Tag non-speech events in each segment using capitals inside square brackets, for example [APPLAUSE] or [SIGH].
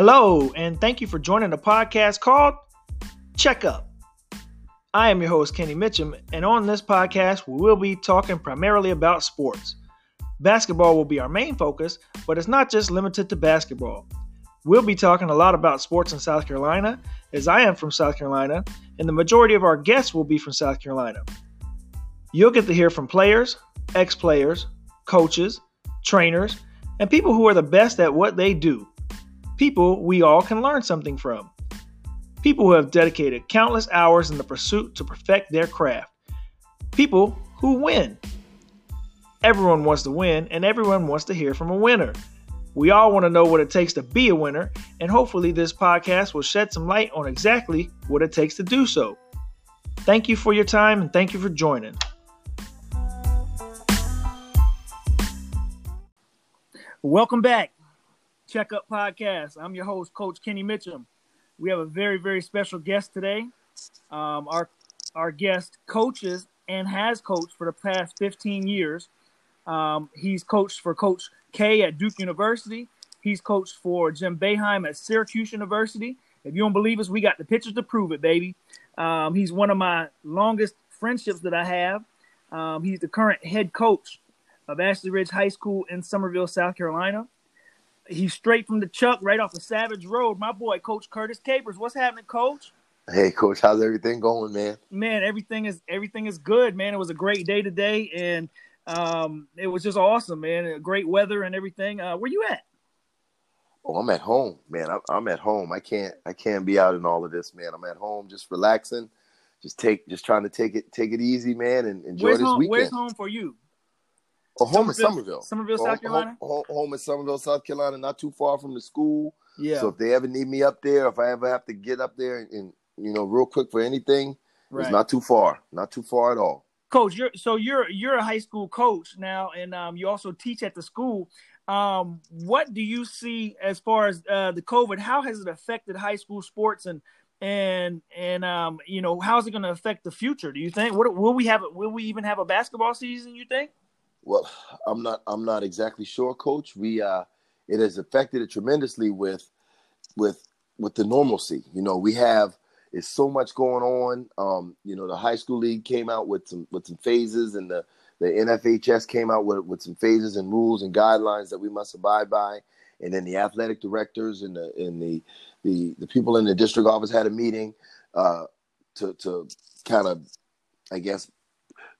Hello, and thank you for joining the podcast called Check Up. I am your host, Kenny Mitchum, and on this podcast, we will be talking primarily about sports. Basketball will be our main focus, but it's not just limited to basketball. We'll be talking a lot about sports in South Carolina, as I am from South Carolina, and the majority of our guests will be from South Carolina. You'll get to hear from players, ex players, coaches, trainers, and people who are the best at what they do. People we all can learn something from. People who have dedicated countless hours in the pursuit to perfect their craft. People who win. Everyone wants to win, and everyone wants to hear from a winner. We all want to know what it takes to be a winner, and hopefully, this podcast will shed some light on exactly what it takes to do so. Thank you for your time and thank you for joining. Welcome back, Checkup Podcast. I'm your host, Coach Kenny Mitchum. We have a very, very special guest today. Um, our our guest coaches and has coached for the past 15 years. Um, he's coached for Coach K at Duke University. He's coached for Jim Boeheim at Syracuse University. If you don't believe us, we got the pictures to prove it, baby. Um, he's one of my longest friendships that I have. Um, he's the current head coach of Ashley Ridge High School in Summerville, South Carolina. He's straight from the Chuck, right off the Savage Road. My boy, Coach Curtis Capers. What's happening, Coach? Hey, Coach. How's everything going, man? Man, everything is everything is good, man. It was a great day today, and um, it was just awesome, man. Great weather and everything. Uh, where you at? Oh, I'm at home, man. I'm, I'm at home. I can't I can't be out in all of this, man. I'm at home, just relaxing, just take just trying to take it take it easy, man, and enjoy where's this home, weekend. Where's home for you? Oh, home in Summerville. Summerville, South home, Carolina. Home, home in Summerville, South Carolina, not too far from the school. Yeah. So if they ever need me up there, if I ever have to get up there and, and you know, real quick for anything, right. it's not too far. Not too far at all. Coach, you're so you're you're a high school coach now, and um, you also teach at the school. Um, what do you see as far as uh, the COVID? How has it affected high school sports and and and um, you know how is it going to affect the future? Do you think? What will we have? Will we even have a basketball season? You think? Well, I'm not. I'm not exactly sure, Coach. We uh, it has affected it tremendously with with with the normalcy. You know, we have it's so much going on. Um, you know, the high school league came out with some with some phases, and the the NFHS came out with with some phases and rules and guidelines that we must abide by. And then the athletic directors and the and the the, the people in the district office had a meeting uh, to to kind of, I guess,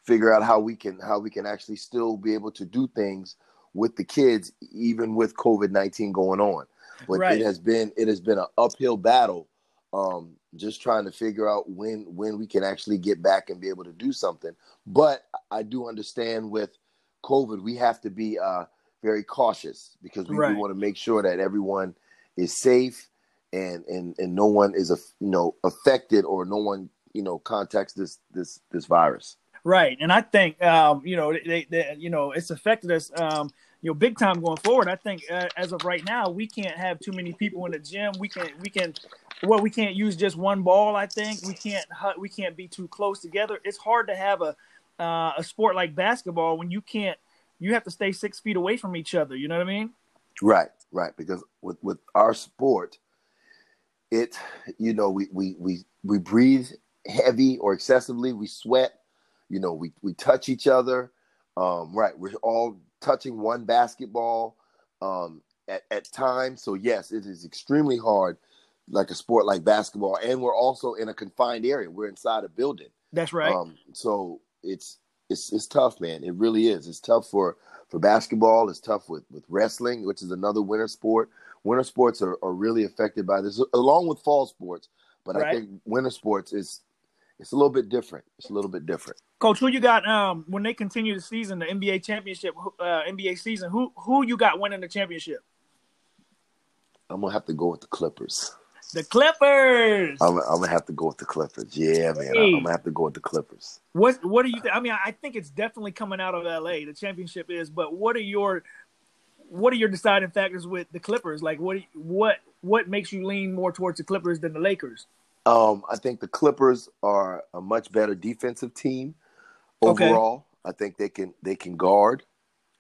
figure out how we can how we can actually still be able to do things with the kids even with COVID-19 going on. But Right. it has been it has been an uphill battle um just trying to figure out when when we can actually get back and be able to do something. But I do understand with COVID we have to be uh very cautious because we, Right. want to make sure that everyone is safe and and and no one is a you know affected or no one you know contacts this this this virus. Right, and I think um, you know they, they, you know it's affected us um, you know big time going forward. I think uh, as of right now we can't have too many people in the gym. We can we can well we can't use just one ball. I think we can't we can't be too close together. It's hard to have a uh, a sport like basketball when you can't you have to stay six feet away from each other. You know what I mean? Right, right. Because with with our sport, it you know we we we we breathe heavy or excessively. We sweat. You know, we we touch each other. Um, right, we're all touching one basketball um, at at times. So yes, it is extremely hard, like a sport like basketball, and we're also in a confined area. We're inside a building. That's right. Um, so it's it's it's tough, man. It really is. It's tough for for basketball. It's tough with with wrestling, which is another winter sport. Winter sports are, are really affected by this, along with fall sports. But I think winter sports is it's a little bit different. It's a little bit different. Coach, who you got um, when they continue the season, the NBA championship, uh, NBA season? Who who you got winning the championship? I'm gonna have to go with the Clippers. The Clippers. I'm, I'm gonna have to go with the Clippers. Yeah, man. Hey. I'm gonna have to go with the Clippers. What what do you think? I mean, I think it's definitely coming out of LA. The championship is, but what are your what are your deciding factors with the Clippers? Like, what what what makes you lean more towards the Clippers than the Lakers? Um, I think the Clippers are a much better defensive team Okay. overall. I think they can they can guard.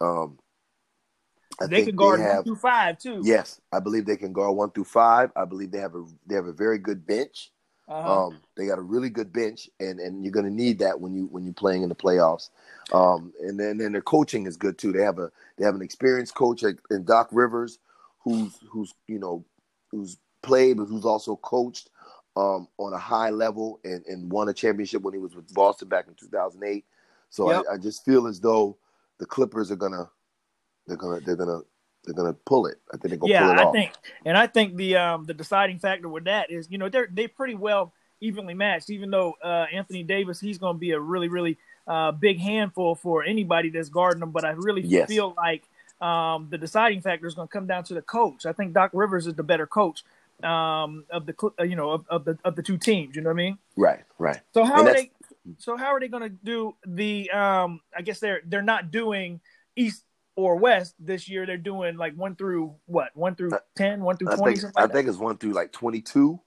Um, I they can guard they have, one through five too. Yes, I believe they can guard one through five. I believe they have a they have a very good bench. Uh-huh. Um, they got a really good bench, and, and you're going to need that when you when you're playing in the playoffs. Um, and then and their coaching is good too. They have a they have an experienced coach in Doc Rivers, who's who's you know who's played but who's also coached um, on a high level and, and won a championship when he was with Boston back in 2008. So yep. I, I just feel as though the Clippers are gonna they're gonna they're gonna they're gonna pull it. I think they're gonna yeah, pull it I off. think, and I think the um the deciding factor with that is you know they're they pretty well evenly matched. Even though uh, Anthony Davis, he's gonna be a really really uh, big handful for anybody that's guarding them. But I really yes. feel like um, the deciding factor is going to come down to the coach. I think Doc Rivers is the better coach um, of the uh, you know of, of, the of the two teams. You know what I mean? Right, right. So how and are they? So how are they going to do the? Um, I guess they're they're not doing East or West this year. They're doing like one through what? One through uh, 10, one through twenty. I think, like I think it's one through like twenty two.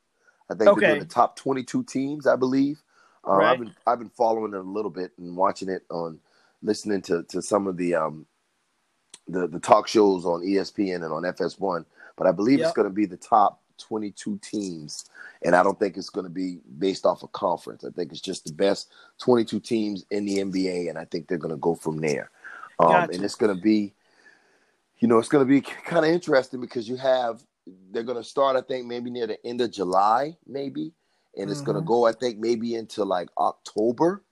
I think okay. they're doing the top twenty two teams. I believe. Uh, right. I've been I've been following it a little bit and watching it on listening to to some of the um the the talk shows on ESPN and on FS1. But I believe yep. it's going to be the top 22 teams, and I don't think it's going to be based off a conference. I think it's just the best 22 teams in the NBA, and I think they're going to go from there. Um, gotcha. And it's going to be, you know, it's going to be kind of interesting because you have they're going to start, I think, maybe near the end of July, maybe, and it's mm-hmm. going to go, I think, maybe into like October.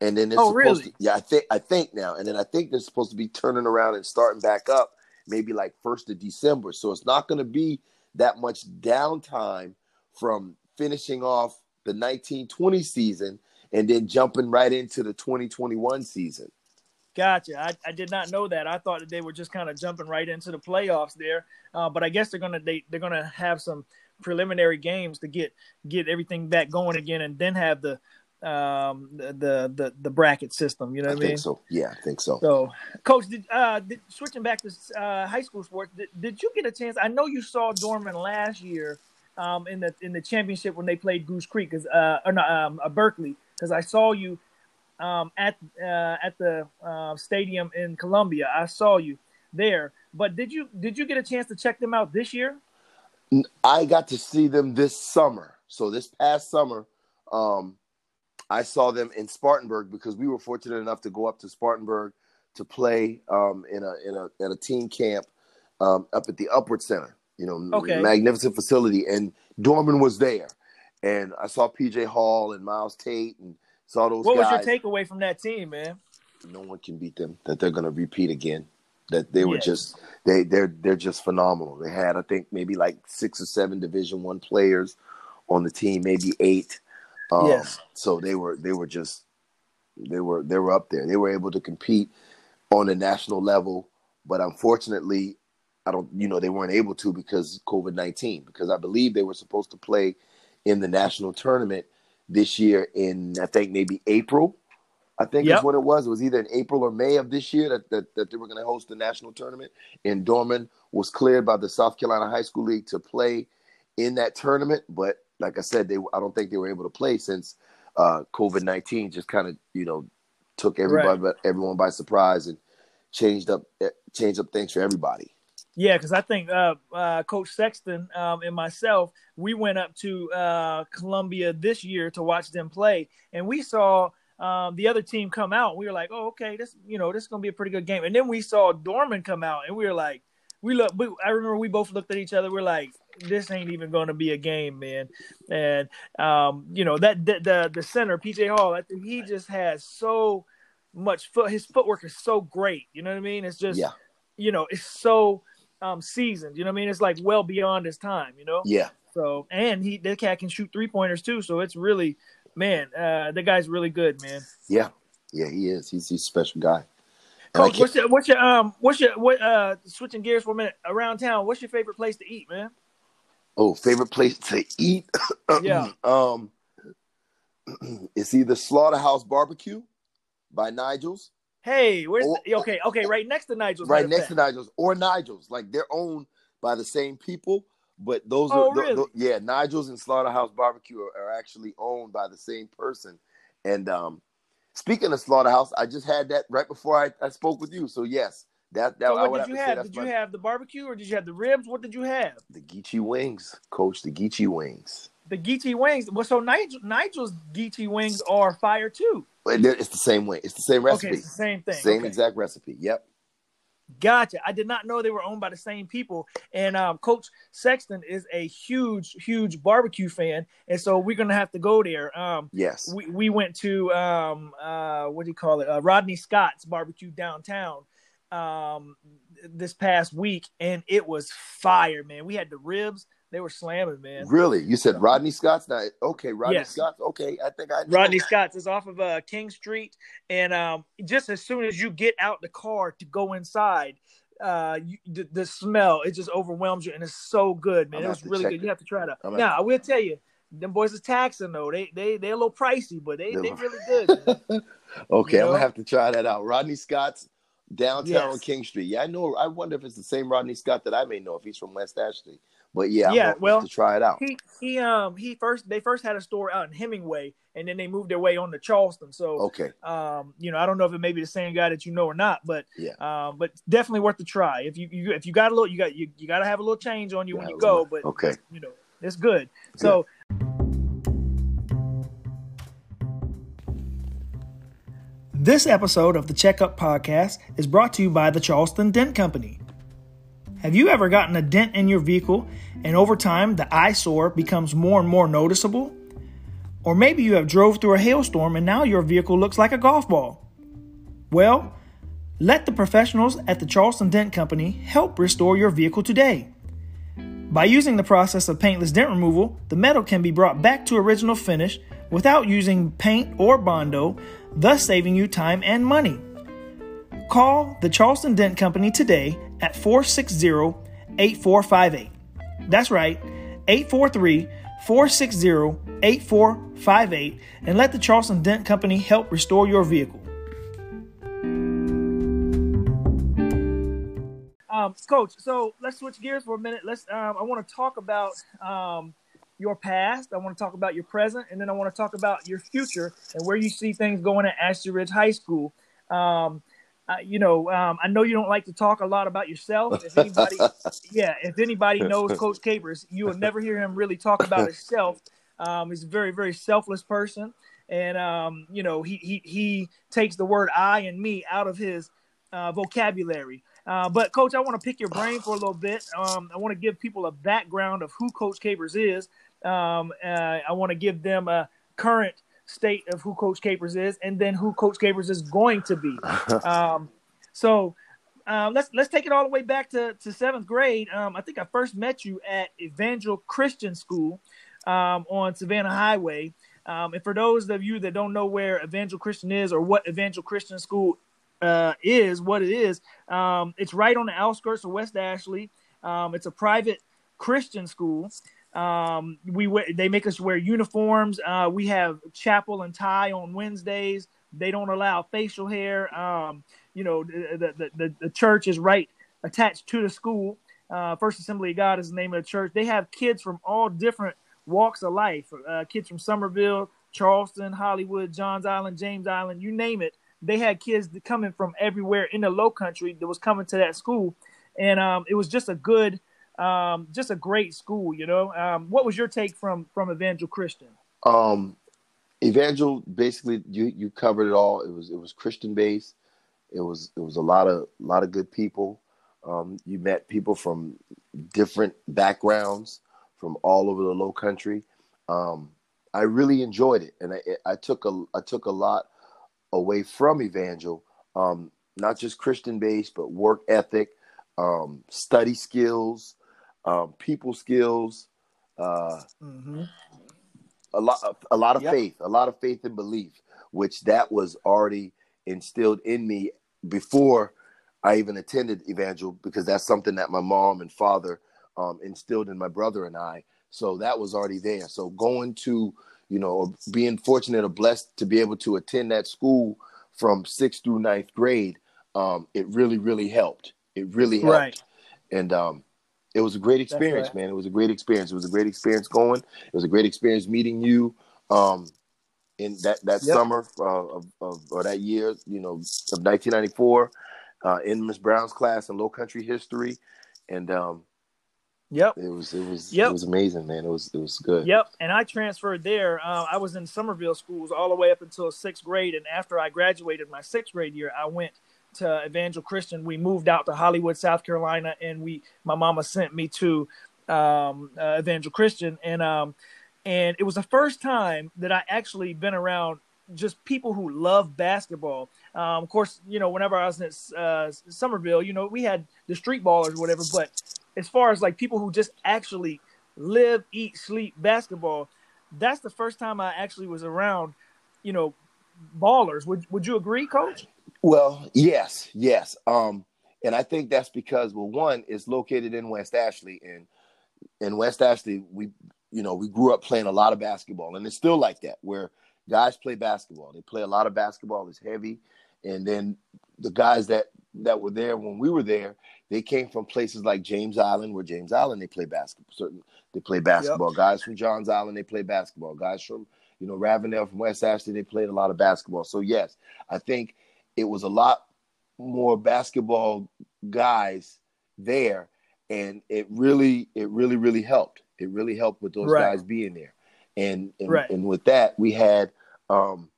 And then it's oh, supposed really? to, yeah, I think I think now, and then I think they're supposed to be turning around and starting back up maybe like first of December. So it's not going to be that much downtime from finishing off the 1920 season and then jumping right into the 2021 season. Gotcha. I, I did not know that. I thought that they were just kind of jumping right into the playoffs there. Uh, but I guess they're gonna they, they're gonna have some preliminary games to get get everything back going again, and then have the um the the the, bracket system. You know what I, mean? think so. Yeah, I think so. So, coach, did, uh, did, switching back to uh, high school sports, did, did you get a chance? I know you saw Dorman last year um in the in the championship when they played Goose Creek, cause, uh, or not um, uh, Berkeley, because I saw you um at uh, at the uh, stadium in Columbia. I saw you there. But did you did you get a chance to check them out this year? I got to see them this summer. So this past summer, um, I saw them in Spartanburg because we were fortunate enough to go up to Spartanburg to play um, in a in a in a team camp um, up at the Upward Center. You know, okay. magnificent facility, and Dorman was there, and I saw PJ Hall and Myles Tate and saw those. What guys. was your takeaway from that team, man? No one can beat them. That they're going to repeat again. That they were yes. just they they're they're just phenomenal. They had I think maybe like six or seven Division One players on the team, maybe eight um, yes. So they were they were just they were they were up there. They were able to compete on a national level, but unfortunately, I don't you know they weren't able to because COVID nineteen. Because I believe they were supposed to play in the national tournament this year in I think maybe April. I think yep. is what it was. It was either in April or May of this year that, that, that they were going to host the national tournament. And Dorman was cleared by the South Carolina High School League to play in that tournament, but like I said, they I don't think they were able to play since uh, COVID nineteen just kind of you know took everybody right. everyone by surprise and changed up eh, changed up things for everybody. Yeah, because I think uh, uh, Coach Sexton um, and myself, we went up to uh, Columbia this year to watch them play, and we saw um, the other team come out. We were like, "Oh, okay, this you know this is gonna be a pretty good game." And then we saw Dorman come out, and we were like, "We look." We, I remember we both looked at each other. We're like, this ain't even going to be a game, man. And um, you know that the, the the center PJ Hall, I think he just has so much foot. His footwork is so great. You know what I mean? It's just, yeah. you know, it's so um seasoned. You know what I mean? It's like well beyond his time. You know? Yeah. So and he that cat can shoot three pointers too. So it's really, man, uh, the guy's really good, man. Yeah, yeah, he is. He's he's a special guy. Coach, what's your what's your um what's your what uh switching gears for a minute around town? What's your favorite place to eat, man? Oh, favorite place to eat? [CLEARS THROAT] yeah. um, [CLEARS THROAT] it's either Slaughterhouse Barbecue by Nigel's. Hey, where's or, the, okay? Okay, right next to Nigel's. Right next to Nigel's or Nigel's. Like they're owned by the same people, but those oh, are really? yeah. Nigel's and Slaughterhouse Barbecue are, are, actually owned by the same person. And um, speaking of Slaughterhouse, I just had that right before I, I spoke with you. So yes, That that So I what would did have you have? that's Did you my- have the barbecue or did you have the ribs? What did you have? the Geechee wings, coach. The Geechee wings. The Geechee wings. Well, so Nigel, Nigel's Geechee wings are fire too. It's the same way. It's the same recipe. Okay, it's the same thing. Same Okay. exact recipe. Yep. Gotcha. I did not know they were owned by the same people. And um, Coach Sexton is a huge, huge barbecue fan, and so we're gonna have to go there. Um, Yes. we we went to um, uh, what do you call it? Uh, Rodney Scott's barbecue downtown um, this past week, and it was fire, man. We had the ribs; they were slamming, man. Really? You said Rodney Scott's? Now, okay, Rodney Yes. Scott's. Okay, I think I know. Rodney Scott's is off of uh, King Street, and um, just as soon as you get out the car to go inside, uh, you, the, the smell it just overwhelms you, and it's so good, man. It was really good. it. You have to try it out. I'm Now I will tell you, them boys are taxing though. They they they're a little pricey, but they They they really good. [LAUGHS] Okay, You I'm know? gonna have to try that out. Rodney Scott's downtown Yes. King Street. Yeah, I know. I wonder if it's the same Rodney Scott that I may know if he's from West Ashley. But yeah, Yeah, well, to try it out. he he um he first they first had a store out in Hemingway, and then they moved their way on to Charleston. So Okay, um you know I don't know if it may be the same guy that you know or not, but Yeah. um but definitely worth the try. If you, you if you got a little you got you, you got to have a little change on you when you go, but okay. you know it's good. So. This episode of the Checkup Podcast is brought to you by the Charleston Dent Company. Have you ever gotten a dent in your vehicle and over time the eyesore becomes more and more noticeable? Or maybe you have drove through a hailstorm and now your vehicle looks like a golf ball. Well, let the professionals at the Charleston Dent Company help restore your vehicle today. By using the process of paintless dent removal, the metal can be brought back to original finish without using paint or Bondo, thus saving you time and money. Call the Charleston Dent Company today at 460 8458. That's right, 843 460 8458, and let the Charleston Dent Company help restore your vehicle. Um, Coach, so let's switch gears for a minute. Let's. Um, I want to talk about um, your past. I want to talk about your present, and then I want to talk about your future and where you see things going at Ashley Ridge High School. Um, uh, you know, um, I know you don't like to talk a lot about yourself. If anybody, [LAUGHS] yeah, if anybody knows Coach [LAUGHS] Capers, you will never hear him really talk about himself. Um, he's a very, very selfless person, and um, you know, he he he takes the word "I" and "me" out of his uh, vocabulary. Uh, but coach, I want to pick your brain for a little bit. Um, I want to give people a background of who Coach Capers is. Um, uh, I want to give them a current state of who Coach Capers is, and then who Coach Capers is going to be. [LAUGHS] Um, so uh, let's let's take it all the way back to, to seventh grade. Um, I think I first met you at Evangel Christian School um, on Savannah Highway. Um, and for those of you that don't know where Evangel Christian is or what Evangel Christian School uh, is, what it is, um, it's right on the outskirts of West Ashley. Um, it's a private Christian school. Um, we they make us wear uniforms. Uh, we have chapel and tie on Wednesdays. They don't allow facial hair. Um, you know, the, the, the, the church is right attached to the school. Uh, First Assembly of God is the name of the church. They have kids from all different walks of life. Uh, kids from Summerville, Charleston, Hollywood, Johns Island, James Island, you name it. They had kids coming from everywhere in the Low Country that was coming to that school, and um, it was just a good, um, just a great school. You know, um, what was your take from from Evangel Christian? Um, Evangel, basically, you you covered it all. It was it was Christian based. It was it was a lot of a lot of good people. Um, you met people from different backgrounds from all over the Low Country. Um, I really enjoyed it, and I, I took a I took a lot away from Evangel. Um, not just Christian based, but work ethic, um, study skills, um, people skills. Uh, Mm-hmm. a lot a lot of Yep. faith a lot of faith and belief which that was already instilled in me before i even attended evangel because that's something that my mom and father um, instilled in my brother and i so that was already there so going to you know being fortunate or blessed to be able to attend that school from sixth through ninth grade um, it really really helped it really helped Right. and um, it was a great experience, right. man. It was a great experience. It was a great experience going. It was a great experience meeting you um, in that that Yep. summer uh, of, of or that year, you know, of 1994. uh, in Miss Brown's class in Low Country History, and um, Yep. It was it was Yep. it was amazing, man. It was it was good. Yep, and I transferred there. Uh, I was in Summerville schools all the way up until sixth grade, and after I graduated my sixth grade year, I went to Evangel Christian. We moved out to Hollywood, South Carolina, and we my mama sent me to um, uh, Evangel Christian, and um, and it was the first time that I actually been around just people who love basketball. Um, of course, you know, whenever I was in uh, Summerville, you know, we had the street ballers, or whatever, but as far as like people who just actually live, eat, sleep basketball, that's the first time I actually was around, you know, ballers. Would Would you agree, Coach? Well, yes, yes. Um, and I think that's because well, one is located in West Ashley, and in West Ashley, we you know we grew up playing a lot of basketball, and it's still like that where guys play basketball. They play a lot of basketball. It's heavy, and then the guys that that were there when we were there, they came from places like James Island, where James Island they play basketball. Certain they play basketball. Yep. Guys from Johns Island they play basketball. Guys from you know Ravenel from West Ashley they played a lot of basketball. So yes, I think it was a lot more basketball guys there, and it really it really really helped. It really helped with those right. guys being there, and and, right. and with that we had. Um,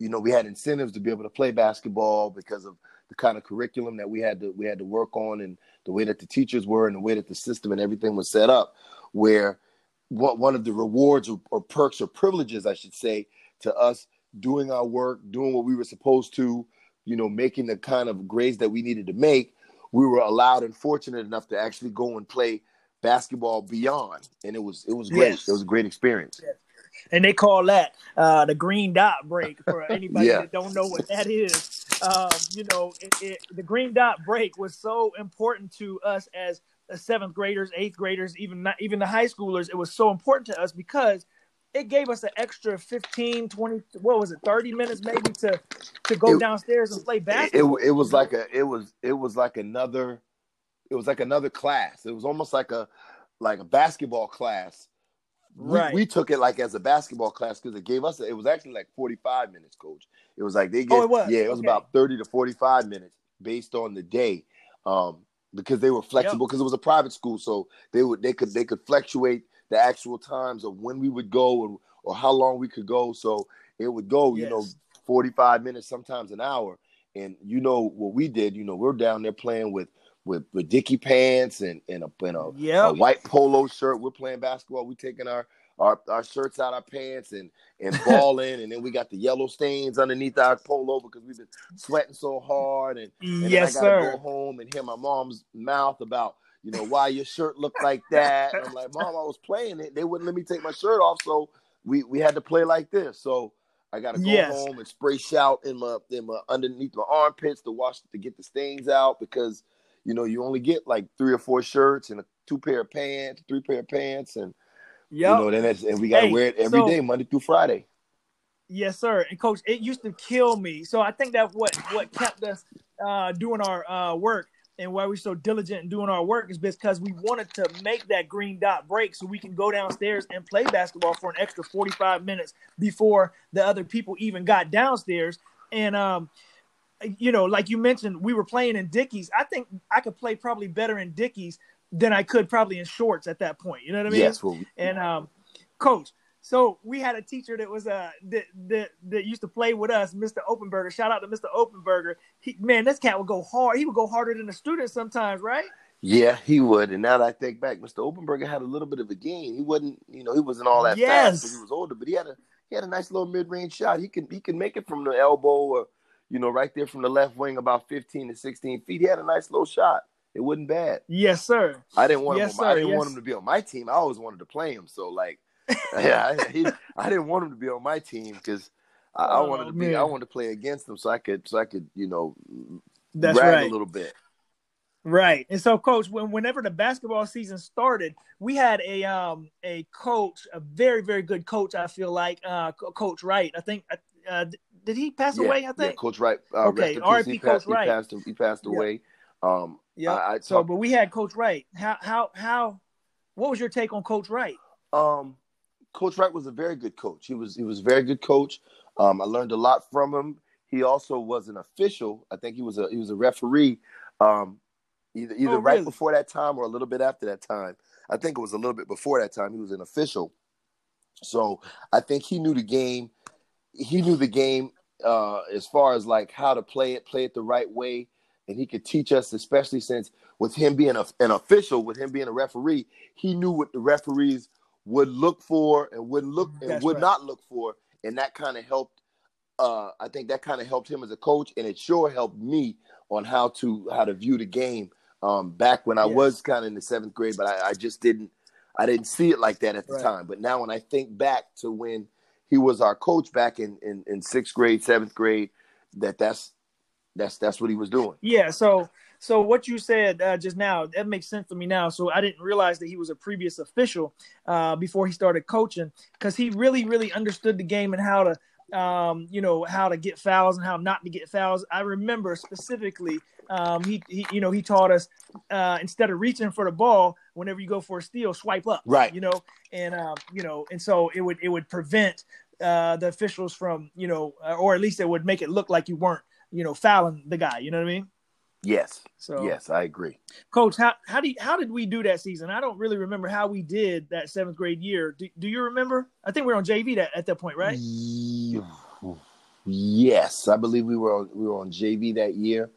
you know, we had incentives to be able to play basketball because of the kind of curriculum that we had to we had to work on and the way that the teachers were and the way that the system and everything was set up where what one of the rewards or, or perks or privileges I should say to us doing our work doing what we were supposed to you know making the kind of grades that we needed to make we were allowed and fortunate enough to actually go and play basketball beyond and it was it was great Yes. it was a great experience Yes. And they call that uh, the green dot break for [LAUGHS] anybody Yeah. that don't know what that is. Um, you know, it, it, the green dot break was so important to us as uh, seventh graders, eighth graders, even not, even the high schoolers. It was so important to us because it gave us an extra 15, 20, what was it, 30 minutes maybe to to go It- downstairs and play basketball. it, it was like a it was it was like another it was like another class it was almost like a like a basketball class we, Right. we took it like as a basketball class because it gave us it was actually like 45 minutes coach it was like they Oh, gave it was? yeah it was Okay. about 30 to 45 minutes based on the day um because they were flexible because it was a private school so they would they could they could fluctuate the actual times of when we would go and or how long we could go. So it would go you know 45 minutes sometimes an hour. And you know what we did you know we're down there playing with with, with dicky pants and and a, and a, a white polo shirt. We're playing basketball. We're taking our our, our shirts out our pants and and [LAUGHS] balling. And then we got the yellow stains underneath our polo because we've been sweating so hard. And, and yes, I gotta sir. go home and hear my mom's mouth about you know why your shirt looked like [LAUGHS] that and I'm like mom I was playing it they wouldn't let me take my shirt off so we we had to play like this so I gotta go Yes. home and spray shout in my in my underneath my armpits to wash to get the stains out because you know you only get like three or four shirts and a two pair of pants three pair of pants and Yep. you know then that's and we gotta Hey, wear it every day, so- Monday through Friday Yes, sir. And coach, it used to kill me. So I think that what what kept us uh, doing our uh, work and why we're so diligent in doing our work is because we wanted to make that green dot break so we can go downstairs and play basketball for an extra 45 minutes before the other people even got downstairs. And um, you know, like you mentioned, we were playing in Dickies. I think I could play probably better in Dickies than I could probably in shorts at that point. You know what I mean? yes well And um, coach, so we had a teacher that was uh that that, that used to play with us, Mr. Openberger. Shout out to Mr. Openberger. He, man, this cat would go hard. He would go harder than the students sometimes, right? Yeah, he would. And now that I think back, Mr. Openberger had a little bit of a game. He wasn't, you know, he wasn't all that Yes. fast when he was older, but he had a he had a nice little mid range shot. He can he can make it from the elbow or you know, right there from the left wing about fifteen to sixteen feet. He had a nice little shot. It wasn't bad. Yes, sir. I didn't want Yes, him. I didn't want him to be on my team. I always wanted to play him. So like, [LAUGHS] yeah, I, he, I didn't want him to be on my team because I, I Oh, wanted to be. I wanted to play against him so I could so I could you know That's right. a little bit. Right. And so, coach, when, whenever the basketball season started, we had a um a coach, a very very good coach. I feel like uh, Coach Wright. I think uh, did he pass Yeah, away? I yeah, think. Coach Wright. Uh, Okay. R.I.P. Coach Wright. He passed. He passed Yeah. away. Um, Yeah. I, I so, but we had Coach Wright. How how how? What was your take on Coach Wright? um, Coach Wright was a very good coach. He was he was a very good coach. Um, I learned a lot from him. he also was an official. I think he was a he was a referee. Um, either either Oh, right really? before that time or a little bit after that time. I think it was a little bit before that time. He was an official. So I think he knew the game. He knew the game uh, as far as like how to play it, play it the right way, and he could teach us, especially since with him being a, an official, with him being a referee, he knew what the referees would look for and wouldn't look and That's would right. not look for, and that kind of helped. Uh, I think that kind of helped him as a coach, and it sure helped me on how to how to view the game. Um, back when I Yes. was kind of in the seventh grade, but I, I just didn't I didn't see it like that at the Right. time. But now when I think back to when he was our coach back in, in, in sixth grade, seventh grade, that that's that's that's what he was doing. Yeah. So so what you said uh, just now that makes sense to me now. So I didn't realize that he was a previous official uh, before he started coaching because he really really understood the game and how to um, you know how to get fouls and how not to get fouls. I remember specifically um, he, he you know he taught us uh, instead of reaching for the ball whenever you go for a steal, swipe up. Right. You know, and um, you know, and so it would it would prevent uh, the officials from you know, or at least it would make it look like you weren't you know fouling the guy. You know what I mean? Yes, So yes, I agree. Coach, how how do you, how did we do that season? I don't really remember how we did that seventh grade year. Do, do you remember? I think we were on JV that at that point, right? Yes, I believe we were on, we were on JV that year.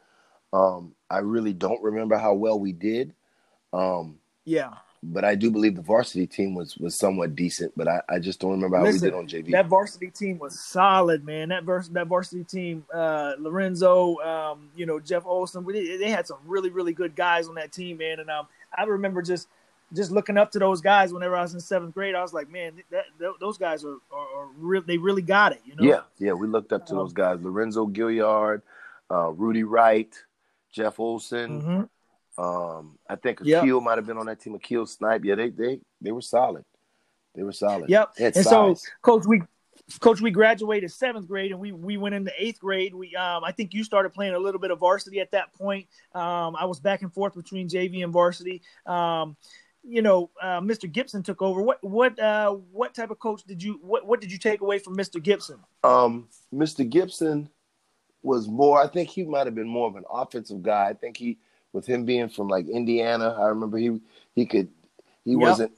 Um, I really don't remember how well we did, um, Yeah. But I do believe the varsity team was was somewhat decent. But I, I just don't remember how Listen, we did on JV. That varsity team was solid, man. That vers- that varsity team, uh, Lorenzo, um, you know Jeff Olson, we, they had some really really good guys on that team, man. And um, I remember just just looking up to those guys whenever I was in seventh grade. I was like, man, that, that, those guys are, are, are real. They really got it, you know. Yeah, yeah, we looked up to Um, those guys: Lorenzo Gilliard, uh, Rudy Wright, Jeff Olson. hmm Um, I think Yep. Akil might have been on that team. Akil Snipe. Yeah, they they they were solid. They were solid. Yep. And so, coach, we coach we graduated seventh grade and we we went into eighth grade. We um I think you started playing a little bit of varsity at that point. Um, I was back and forth between JV and varsity. Um, you know, uh, Mr. Gibson took over. What what uh what type of coach did you what what did you take away from Mr. Gibson? Um, Mr. Gibson was more. I think he might have been more of an offensive guy. I think he, with him being from like Indiana, I remember he he could he Yep. wasn't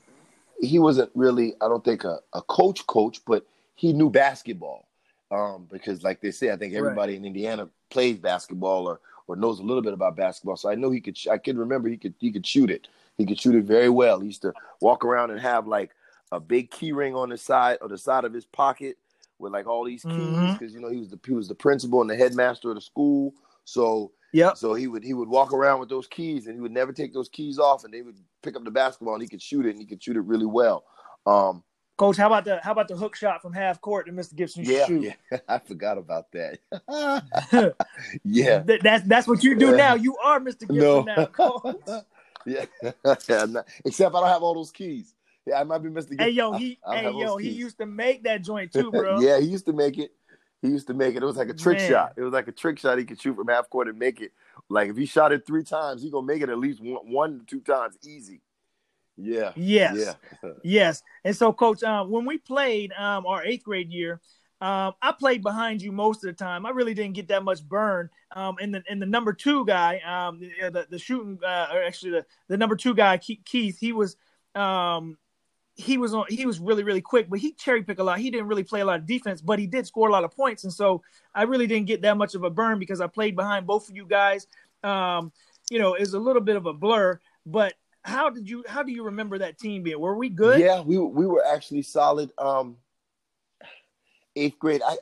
he wasn't really. I don't think a, a coach coach, but he knew basketball. Um, because like they say, I think Right. everybody in Indiana plays basketball or or knows a little bit about basketball. So I know he could. I could remember he could he could shoot it. He could shoot it very well. He used to walk around and have like a big key ring on the side or the side of his pocket with like all these keys because you know he was the he was the principal and the headmaster of the school. So Yep. so he would he would walk around with those keys and he would never take those keys off and they would pick up the basketball and he could shoot it and he could shoot it really well. Um, Coach, how about the how about the hook shot from half court that Mr. Gibson yeah, shoot? yeah, [LAUGHS] I forgot about that. [LAUGHS] [LAUGHS] yeah, Th- that's that's what you do Yeah. now. You are Mr. Gibson no, now, coach. yeah, Yeah, not- except I don't have all those keys. Yeah, I might be Mr. Hey yo, he I- I hey yo, he keys. used to make that joint too, bro. yeah, he used to make it. He used to make it. It was like a trick Man. shot. It was like a trick shot. He could shoot from half court and make it. Like if he shot it three times, he gonna make it at least one, one to two times easy. Yeah. Yes. Yeah. [LAUGHS] Yes. And so, coach, um, when we played um, our eighth grade year, um, I played behind you most of the time. I really didn't get that much burn. Um, and the and the number two guy, um, the, the the shooting, uh, or actually the the number two guy, Keith, he was, um, he was on. He was really really quick, but he cherry picked a lot. He didn't really play a lot of defense, but he did score a lot of points. And so I really didn't get that much of a burn because I played behind both of you guys. Um, you know, it's a little bit of a blur, but. How did you? How do you remember that team being? Were we good? Yeah, we we were actually solid. Um, eighth grade. I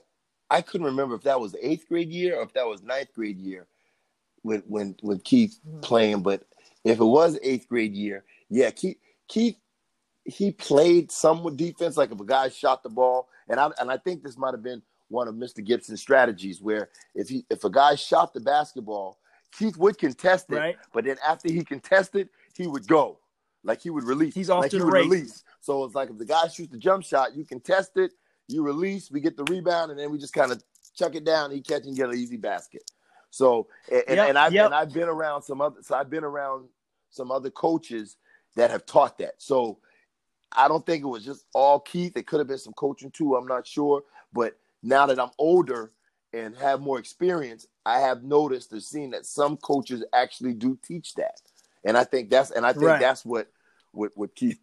I couldn't remember if that was the eighth grade year or if that was ninth grade year when when when Keith Mhm. playing. But if it was eighth grade year, yeah, Keith Keith he played some defense. Like if a guy shot the ball, and I and I think this might have been one of Mr. Gibson's strategies where if he if a guy shot the basketball, Keith would contest it, Right. but then after he contested, he would go. Like he would release. He's off like to he the races. release. So it's like if the guy shoots the jump shot, you contest it, you release, we get the rebound, and then we just kind of chuck it down. He catch and get an easy basket. So and, and, Yep, and I've yep. and I've been around some other so I've been around some other coaches that have taught that. So I don't think it was just all Keith. It could have been some coaching too. I'm not sure. But now that I'm older and have more experience, I have noticed or seen that some coaches actually do teach that. And I think that's and I think Right. that's what what what Keith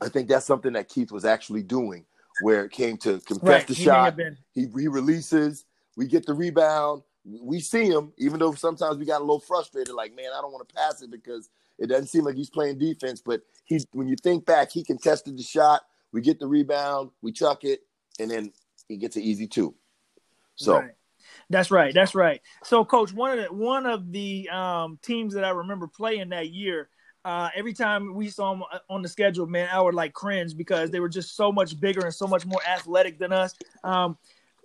I think that's something that Keith was actually doing where it came to contest Right. the He shot. He he releases, we get the rebound, we see him, even though sometimes we got a little frustrated, like, man, I don't want to pass it because it doesn't seem like he's playing defense. But he's when you think back, he contested the shot, we get the rebound, we chuck it, and then he gets an easy two. So Right. That's right. That's right. So, coach, one of the one of the um, teams that I remember playing that year, uh, every time we saw them on the schedule, man, I would like cringe because they were just so much bigger and so much more athletic than us. Um,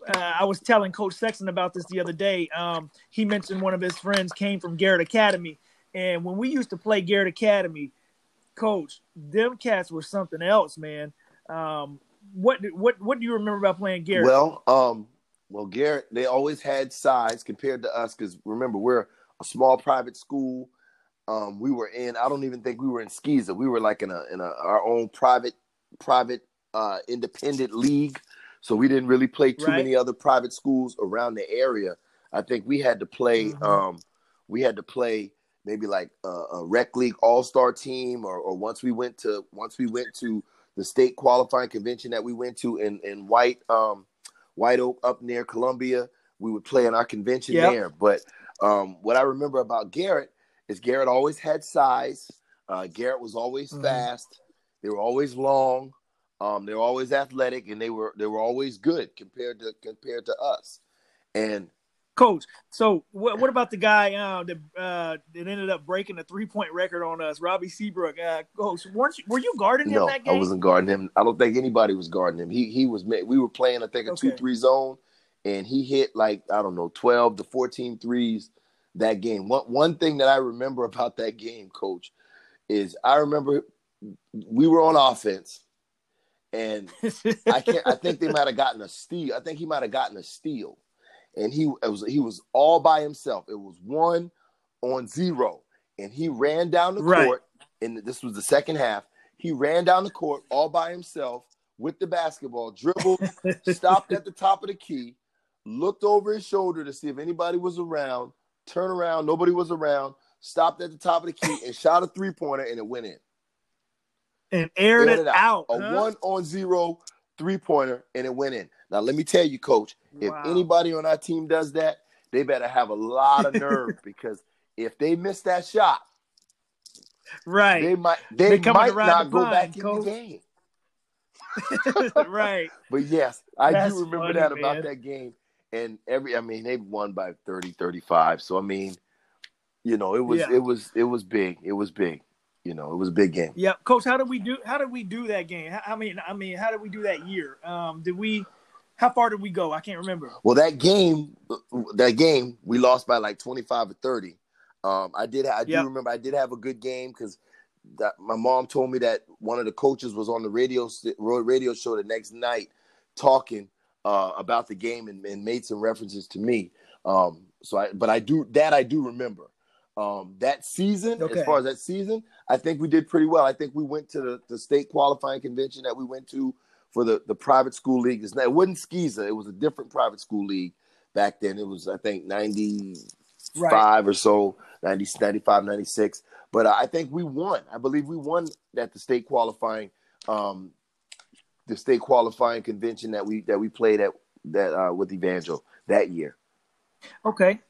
uh, I was telling Coach Sexton about this the other day. Um, he mentioned one of his friends came from Garrett Academy, and when we used to play Garrett Academy, Coach, them cats were something else, man. Um, what what what do you remember about playing Garrett? Well, um, well, Garrett, they always had size compared to us because remember we're a small private school. Um, we were in. I don't even think we were in SCISA. We were like in a in a, our own private private uh, independent league. So we didn't really play too Right. many other private schools around the area. I think we had to play. Mhm. Um, we had to play maybe like a, a rec league all star team, or, or once we went to once we went to the state qualifying convention that we went to in in White um, White Oak up near Columbia. We would play in our convention Yep. there. But um, what I remember about Garrett is Garrett always had size. Uh, Garrett was always Mhm. fast. They were always long. Um, they were always athletic, and they were they were always good compared to compared to us. And Coach, so what, what about the guy uh, that uh, that ended up breaking the three point record on us, Robbie Seabrook? Uh, Coach, weren't you, were you guarding him no, that game? I wasn't guarding him. I don't think anybody was guarding him. He he was. We were playing, I think, a Okay. two three zone, and he hit like I don't know twelve to 14 threes that game. One one thing that I remember [LAUGHS] about that game, Coach, is I remember we were on offense, and [LAUGHS] I can't. I think they might have gotten a steal. I think he might have gotten a steal, and he it was he was all by himself. It was one on zero, and he ran down the Right. court. And this was the second half. He ran down the court all by himself with the basketball, dribbled, [LAUGHS] stopped at the top of the key, looked over his shoulder to see if anybody was around, turned around, nobody was around, stopped at the top of the key, and shot a three pointer, and it went in and aired aired it it out. a huh? one on zero three pointer, and it went in. Now let me tell you, Coach, if Wow. anybody on our team does that, they better have a lot of [LAUGHS] nerve because if they miss that shot, right, they might they, They might not go pine, back in the game. [LAUGHS] right. But yes, I That's do remember funny, that about man. that game. And every I mean they won by 30 35. So I mean, you know, it was Yeah. it was it was big. It was big. You know, it was a big game. Yeah, Coach, how did we do? How did we do that game? I mean, I mean, how did we do that year? Um, did we? How far did we go? I can't remember. Well, that game, that game, we lost by like twenty five or thirty. Um, I did, I do Yep. remember, I did have a good game because that my mom told me that one of the coaches was on the radio radio show the next night talking uh, about the game and, and made some references to me. Um, so I, but I do that I do remember. Um, that season, Okay. as far as that season, I think we did pretty well. I think we went to the, the state qualifying convention that we went to for the, the private school league. It's not, it wasn't SCISA. It was a different private school league back then. It was, I think, 95 Right. or so, 90, 95, 96. But I think we won. I believe we won at the state qualifying, um, the state qualifying convention that we that we played at that uh, with Evangel that year. Okay.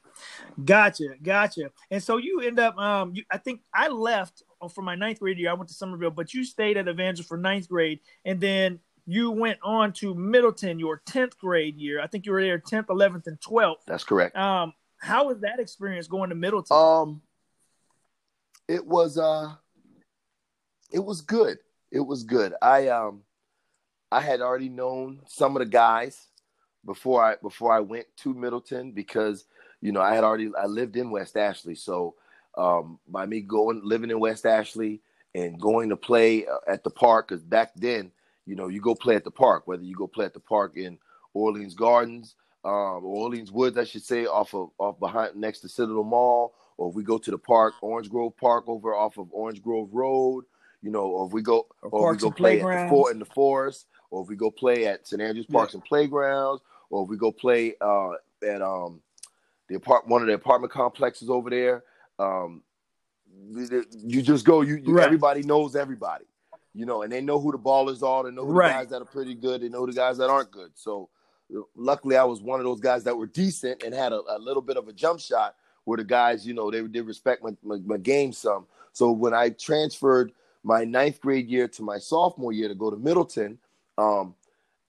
Gotcha, gotcha. And so you end up, um, you, I think I left for my ninth grade year. I went to Summerville, but you stayed at Evangel for ninth grade, and then you went on to Middleton your tenth grade year. I think you were there tenth, eleventh, and twelfth. That's correct. Um, how was that experience going to Middleton? Um, it was uh, it was good. It was good. I um, I had already known some of the guys before I before I went to Middleton because you know I had already I lived in West Ashley, so um, by me going living in West Ashley and going to play uh, at the park because back then you know you go play at the park whether you go play at the park in Orleans Gardens um, or Orleans Woods I should say off of off behind next to Citadel Mall or if we go to the park Orange Grove Park over off of Orange Grove Road you know or if we go Or or, if we go play at the fort in the forest or if we go play at St Andrews Parks and Playgrounds or if we go play uh, at um the apart one of the apartment complexes over there. Um, you just go. You, you right. everybody knows everybody, you know, and they know who the ballers are. They know who right. the guys that are pretty good. They know the guys that aren't good. So, luckily, I was one of those guys that were decent and had a, a little bit of a jump shot. Where the guys, you know, they did respect my, my, my game some. So when I transferred my ninth grade year to my sophomore year to go to Middleton, um,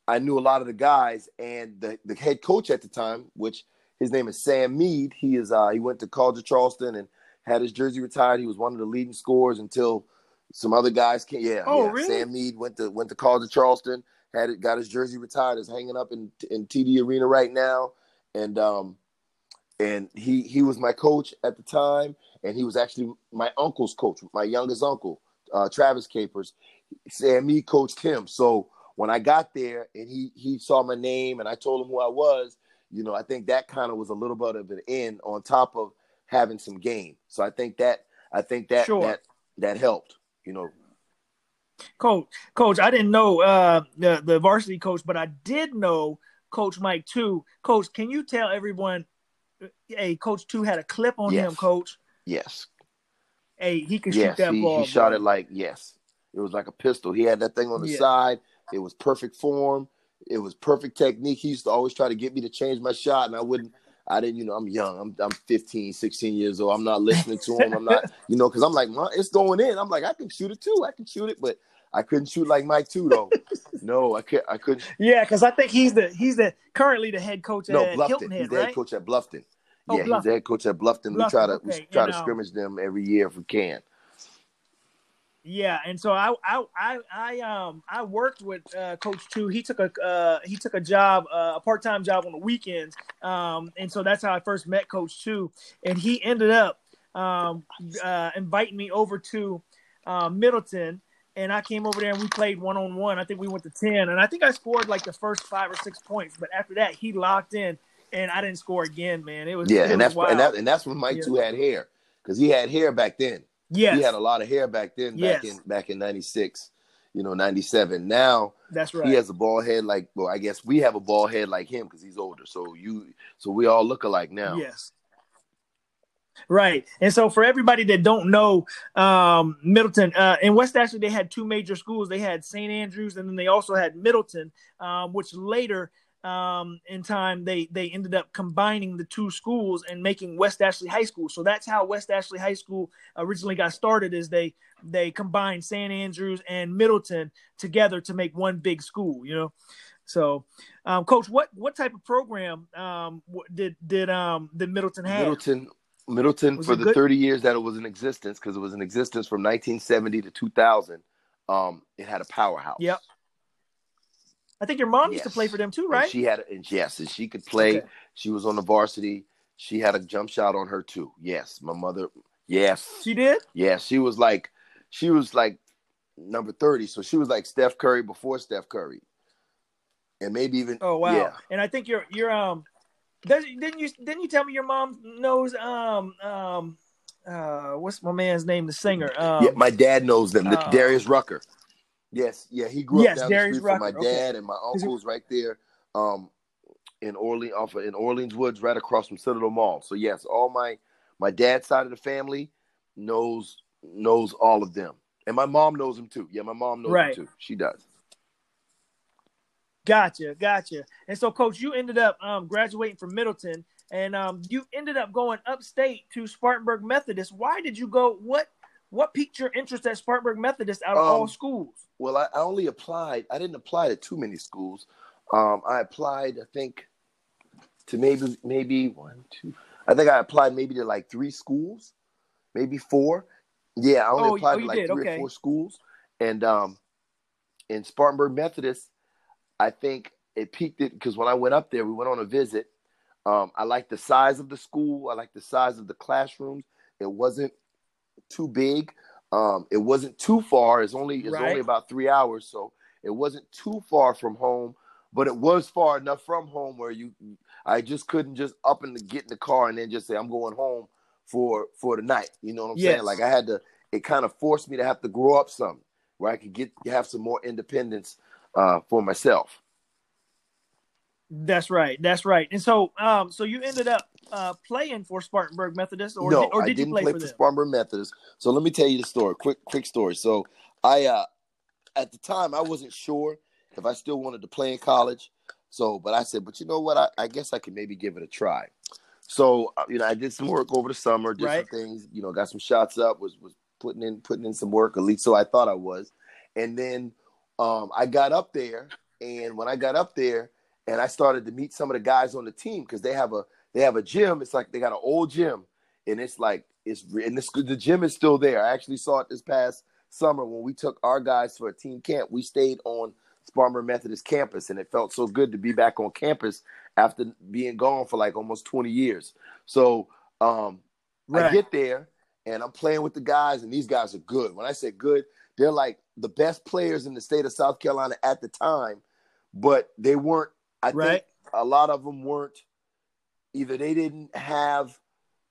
I knew a lot of the guys and the, the head coach at the time, which his name is Sam Mead. He is uh, he went to College of Charleston and had his jersey retired. He was one of the leading scorers until some other guys came. Yeah, oh, yeah. Really? Sam Mead went to went to College of Charleston. Had it, got his jersey retired. Is hanging up in in TD Arena right now, and um, and he he was my coach at the time, and he was actually my uncle's coach, my youngest uncle, uh, Travis Capers. Sam Mead coached him. So when I got there, and he he saw my name, and I told him who I was. You know, I think that kind of was a little bit of an end on top of having some game. So I think that I think that sure. that that helped. You know, coach, coach. I didn't know uh, the the varsity coach, but I did know Coach Mike too. Coach, can you tell everyone? Hey, Coach Two had a clip on yes. him, Coach. Yes. Hey, he could yes, shoot that he, ball. He shot it like yes. It was like a pistol. He had that thing on the yeah. side. It was perfect form. It was perfect technique. He used to always try to get me to change my shot, and I wouldn't. I didn't, you know, I'm young. I'm I'm 15, 16 years old. I'm not listening to him. I'm not, [LAUGHS] you know, because I'm like, it's going in. I'm like, I can shoot it too. I can shoot it, but I couldn't shoot like Mike too, though. no, I could I couldn't. Yeah, because I think he's the he's the currently the head coach at Bluffton. Hilton Head, he's the right? head coach at Bluffton. Oh, yeah, Bluffton. he's the head coach at Bluffton. Bluffton we try to okay. we try and, to um, scrimmage them every year if we can. Yeah, and so I I I, I um I worked with uh, Coach Two. He took a uh, he took a job uh, a part time job on the weekends, um, and so that's how I first met Coach Two. And he ended up um, uh, inviting me over to uh, Middleton, and I came over there and we played one on one. I think we went to ten, and I think I scored like the first five or six points. But after that, he locked in, and I didn't score again. Man, it was yeah, it and was that's wild. and that and that's when Mike yeah. Two had hair because he had hair back then. Yes. He had a lot of hair back then, back in back in '96, you know, '97. Now that's right. He has a bald head like well, I guess we have a bald head like him because he's older. So you, so we all look alike now. Yes. Right. And so for everybody that don't know, um, Middleton, uh, in West Ashley, they had two major schools. They had St. Andrews and then they also had Middleton, um, which later um, in time they they ended up combining the two schools and making West Ashley High School. So that's how West Ashley High School originally got started. Is they they combined St. Andrews and Middleton together to make one big school. You know. So, um, Coach, what what type of program um, did did um, did Middleton have? Middleton Middleton was for the good? 30 years that it was in existence, because it was in existence from 1970 to 2000. Um, it had a powerhouse. Yep. I think your mom yes. used to play for them too, right? And she had, and yes, and she could play. Okay. She was on the varsity. She had a jump shot on her too. Yes, my mother. Yes, she did. Yes, she was like, she was like number thirty, so she was like Steph Curry before Steph Curry, and maybe even. Oh wow! Yeah. And I think you're you're um, didn't you didn't you tell me your mom knows um um uh what's my man's name the singer um, yeah my dad knows them uh, Darius Rucker. Yes, yeah, he grew yes, up down Darius the street Rucker. from my dad okay. and my uncles right there, um, in Orleans, off of, in Orleans Woods, right across from Citadel Mall. So yes, all my my dad's side of the family knows knows all of them, and my mom knows them too. Yeah, my mom knows right. them too. She does. Gotcha, gotcha. And so, Coach, you ended up um, graduating from Middleton, and um, you ended up going upstate to Spartanburg Methodist. Why did you go? What what piqued your interest at Spartanburg Methodist out of um, all schools? Well, I, I, only applied. I didn't apply to too many schools. Um, I applied, I think, to maybe maybe one, two. I think I applied maybe to like three schools, maybe four. Yeah, I only oh, applied oh, to like did. three okay. or four schools, and um, in Spartanburg Methodist, I think it peaked it because when I went up there, we went on a visit. Um, I liked the size of the school. I liked the size of the classrooms. It wasn't too big. Um, it wasn't too far. It's only it's right. only about three hours, so it wasn't too far from home. But it was far enough from home where you, I just couldn't just up and get in the car and then just say I'm going home for for the night. You know what I'm yes. saying? Like I had to. It kind of forced me to have to grow up some, where I could get have some more independence uh, for myself. That's right. That's right. And so, um, so you ended up uh, playing for Spartanburg Methodist, or no, did, or did I didn't you play, play for, for? Spartanburg Methodist. So let me tell you the story. Quick, quick story. So I, uh, at the time, I wasn't sure if I still wanted to play in college. So, but I said, but you know what? I, I guess I could maybe give it a try. So, uh, you know, I did some work over the summer, did Right. some things. You know, got some shots up. Was was putting in putting in some work. At least so I thought I was. And then um, I got up there, and when I got up there, and I started to meet some of the guys on the team because they have a they have a gym. It's like they got an old gym, and it's like it's and this, the gym is still there. I actually saw it this past summer when we took our guys for a team camp. We stayed on Spartanburg Methodist campus, and it felt so good to be back on campus after being gone for like almost twenty years. So um, I get there and I'm playing with the guys, and these guys are good. When I say good, they're like the best players in the state of South Carolina at the time, but they weren't. I Right. think a lot of them weren't. Either they didn't have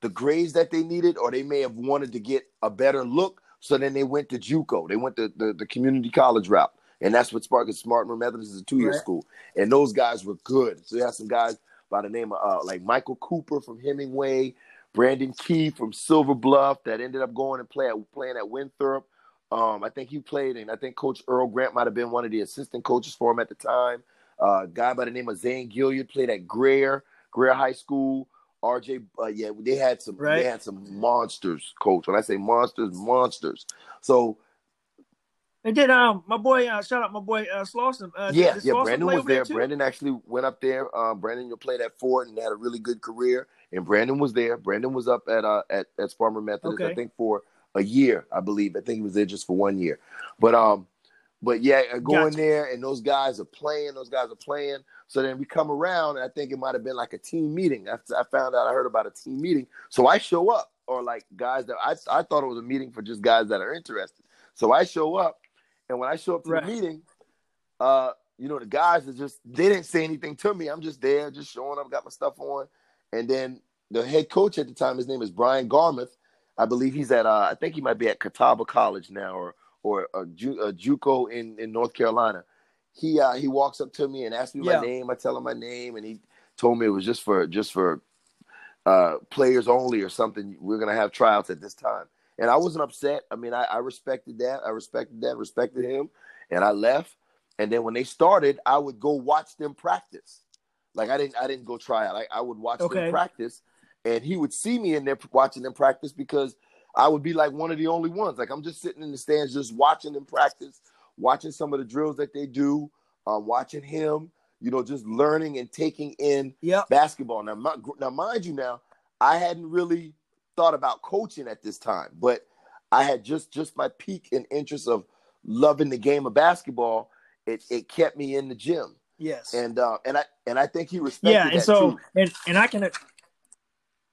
the grades that they needed, or they may have wanted to get a better look. So then they went to JUCO. They went to the, the community college route, and that's what Spark Smartman Methodist is a two year Right. school, and those guys were good. So you have some guys by the name of uh, like Michael Cooper from Hemingway, Brandon Key from Silver Bluff that ended up going and play at, playing at Winthrop. Um, I think he played, and I think Coach Earl Grant might have been one of the assistant coaches for him at the time. Uh, a guy by the name of Zane Gilliard played at Greer, Greer High School. RJ, uh, yeah, they had some, Right. they had some monsters, coach. When I say monsters, monsters. So And then um, my boy, uh, shout out my boy uh, Slauson. Uh, yeah, yeah. Slauson Brandon was over there. Brandon actually went up there. Um, Brandon, you played at Fort and had a really good career. And Brandon was there. Brandon was up at uh at at Sparmer Methodist, I think for a year, I believe. I think he was there just for one year. But um, but yeah, uh, going Gotcha. there and those guys are playing. Those guys are playing. So then we come around, and I think it might have been like a team meeting. I, I found out I heard about a team meeting, so I show up, or like guys that I I thought it was a meeting for just guys that are interested. So I show up, and when I show up to Right. the meeting, uh, you know, the guys are just they didn't say anything to me. I'm just there, just showing up, got my stuff on, and then the head coach at the time, his name is Brian Garmuth. I believe he's at uh, I think he might be at Catawba College now, or or a, Ju- a JUCO in in North Carolina. He uh, he walks up to me and asks me Yeah. my name. I tell him my name, and he told me it was just for just for uh, players only or something. We're gonna have tryouts at this time, and I wasn't upset. I mean, I, I respected that. I respected that. Respected him, and I left. And then when they started, I would go watch them practice. Like I didn't I didn't go try out. I, I would watch Okay. them practice, and he would see me in there watching them practice because I would be like one of the only ones. Like I'm just sitting in the stands, just watching them practice, watching some of the drills that they do, um, watching him. You know, just learning and taking in Yep. basketball. Now, my, now, mind you, now I hadn't really thought about coaching at this time, but I had just just my peak and interest of loving the game of basketball. It it kept me in the gym, Yes. and uh, and I and I think he respected yeah, and so too. and and I can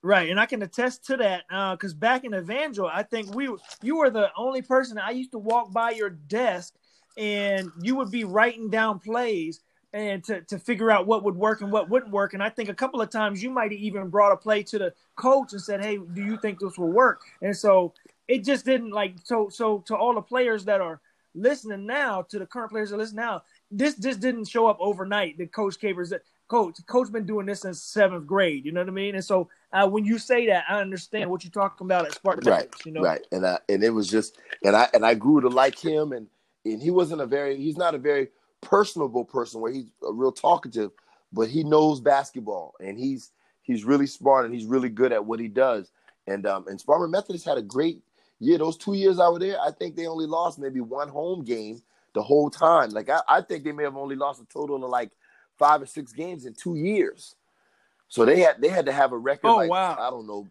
right, and I can attest to that uh, because back in Evangel, I think we you were the only person I used to walk by your desk, and you would be writing down plays and to, to figure out what would work and what wouldn't work. And I think a couple of times you might have even brought a play to the coach and said, "Hey, do you think this will work?" And so it just didn't like so so to all the players that are listening now to the current players that listen now this just didn't show up overnight the coach capers that coach coach been doing this since seventh grade you know what i mean? And so uh, when you say that i understand what you're talking about at spartan right you know? right. And I, and it was just and i and i grew to like him and and he wasn't a very he's not a very personable person where he's a real talkative but he knows basketball and he's he's really smart and he's really good at what he does. And um and Spartan Methodist had a great year. Those two years I was there I think they only lost maybe one home game the whole time. Like I, I think they may have only lost a total of like five or six games in two years. So they had they had to have a record Oh, like wow. I don't know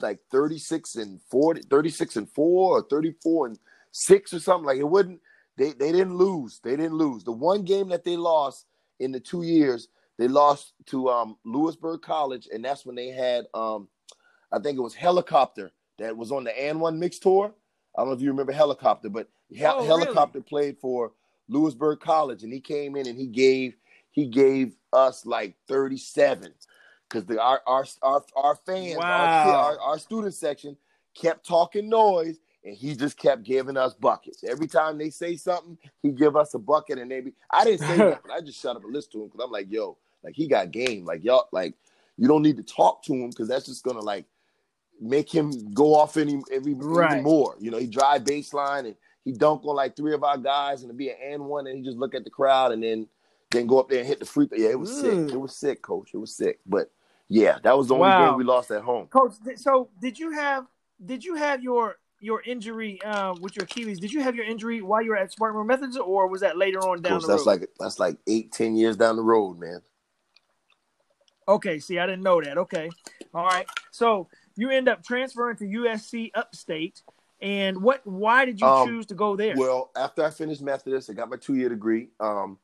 like 36 and 40 36 and 4 or 34 and 6 or something. Like it wouldn't they they didn't lose. They didn't lose. The one game that they lost in the two years they lost to um Louisburg college and that's when they had um i think it was helicopter that was on the and one mix tour. I don't know if you remember helicopter but He- Oh, really? helicopter played for Louisburg college and he came in and he gave he gave us like 37 because the our our our, our fans our, Wow. our our student section kept talking noise and he just kept giving us buckets. Every time they say something, he give us a bucket and maybe I didn't say [LAUGHS] nothing. I just shut up and listen to him because I'm like, yo, Like he got game. Like y'all, like you don't need to talk to him because that's just gonna like make him go off any every Right. more. You know, he drive baseline and he dunk on like three of our guys and it'd be an and one and he just look at the crowd and then then go up there and hit the free throw. Yeah, it was Mm. sick. It was sick, coach. It was sick. But yeah, that was the only Wow. game we lost at home. Coach, so did you have did you have your your injury uh, with your Achilles? Did you have your injury while you were at Spartanburg Methodist, or was that later on down Coach, the that's road? That's like that's like eight, ten years down the road, man. okay, see, I didn't know that. Okay, all right. So you end up transferring to USC Upstate, and what? Why did you Um, choose to go there? Well, after I finished Methodist, I got my two year degree. Um,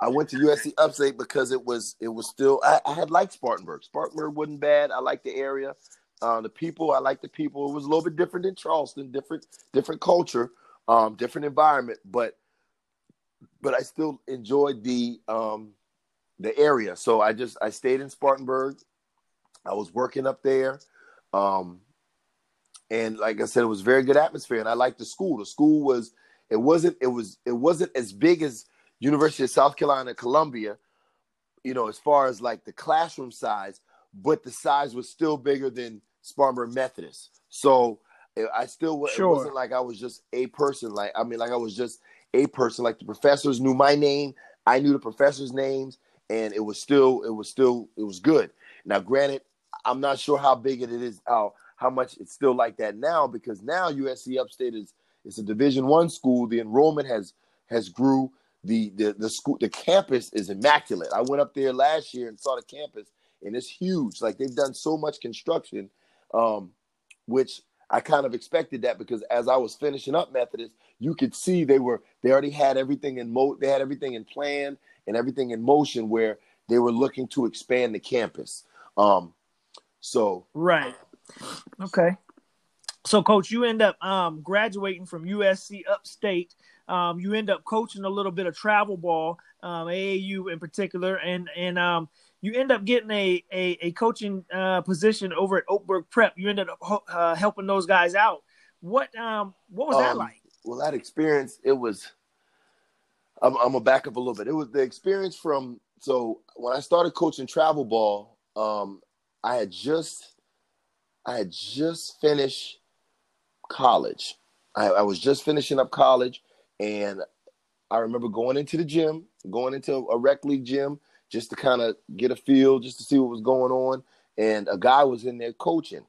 I went to USC Upstate because it was it was still I, I had liked Spartanburg. Spartanburg wasn't bad. I liked the area, uh, the people. I liked the people. It was a little bit different than Charleston, different different culture, um, different environment, but but I still enjoyed the um, the area. So I just I stayed in Spartanburg. I was working up there. Um, and like I said, it was very good atmosphere, and I liked the school. The school was it wasn't it was it wasn't as big as University of South Carolina, Columbia, you know, as far as like the classroom size, but the size was still bigger than Spartanburg Methodist. So eh, I still Sure. it wasn't like I was just a person. Like I mean, like I was just a person. Like the professors knew my name, I knew the professors' names, and it was still it was still it was good. Now, granted, I'm not sure how big it is, how how much it's still like that now, because now USC Upstate is it's a Division One school. The enrollment has has grew. The the the school the campus is immaculate. I went up there last year and saw the campus, and it's huge. Like they've done so much construction, um, which I kind of expected that because as I was finishing up Methodist, you could see they were they already had everything in mo they had everything in plan and everything in motion where they were looking to expand the campus. Um, so Right. Okay. So, coach, you end up um, graduating from USC Upstate. Um, you end up coaching a little bit of travel ball, um, AAU in particular, and and um, you end up getting a a, a coaching uh, position over at Oakbrook Prep. You ended up uh, helping those guys out. What um what was that Um, like? well that experience it was I'm, I'm gonna back up a little bit it was the experience from so when i started coaching travel ball um i had just i had just finished college I, I was just finishing up college and i remember going into the gym going into a rec league gym just to kind of get a feel just to see what was going on and a guy was in there coaching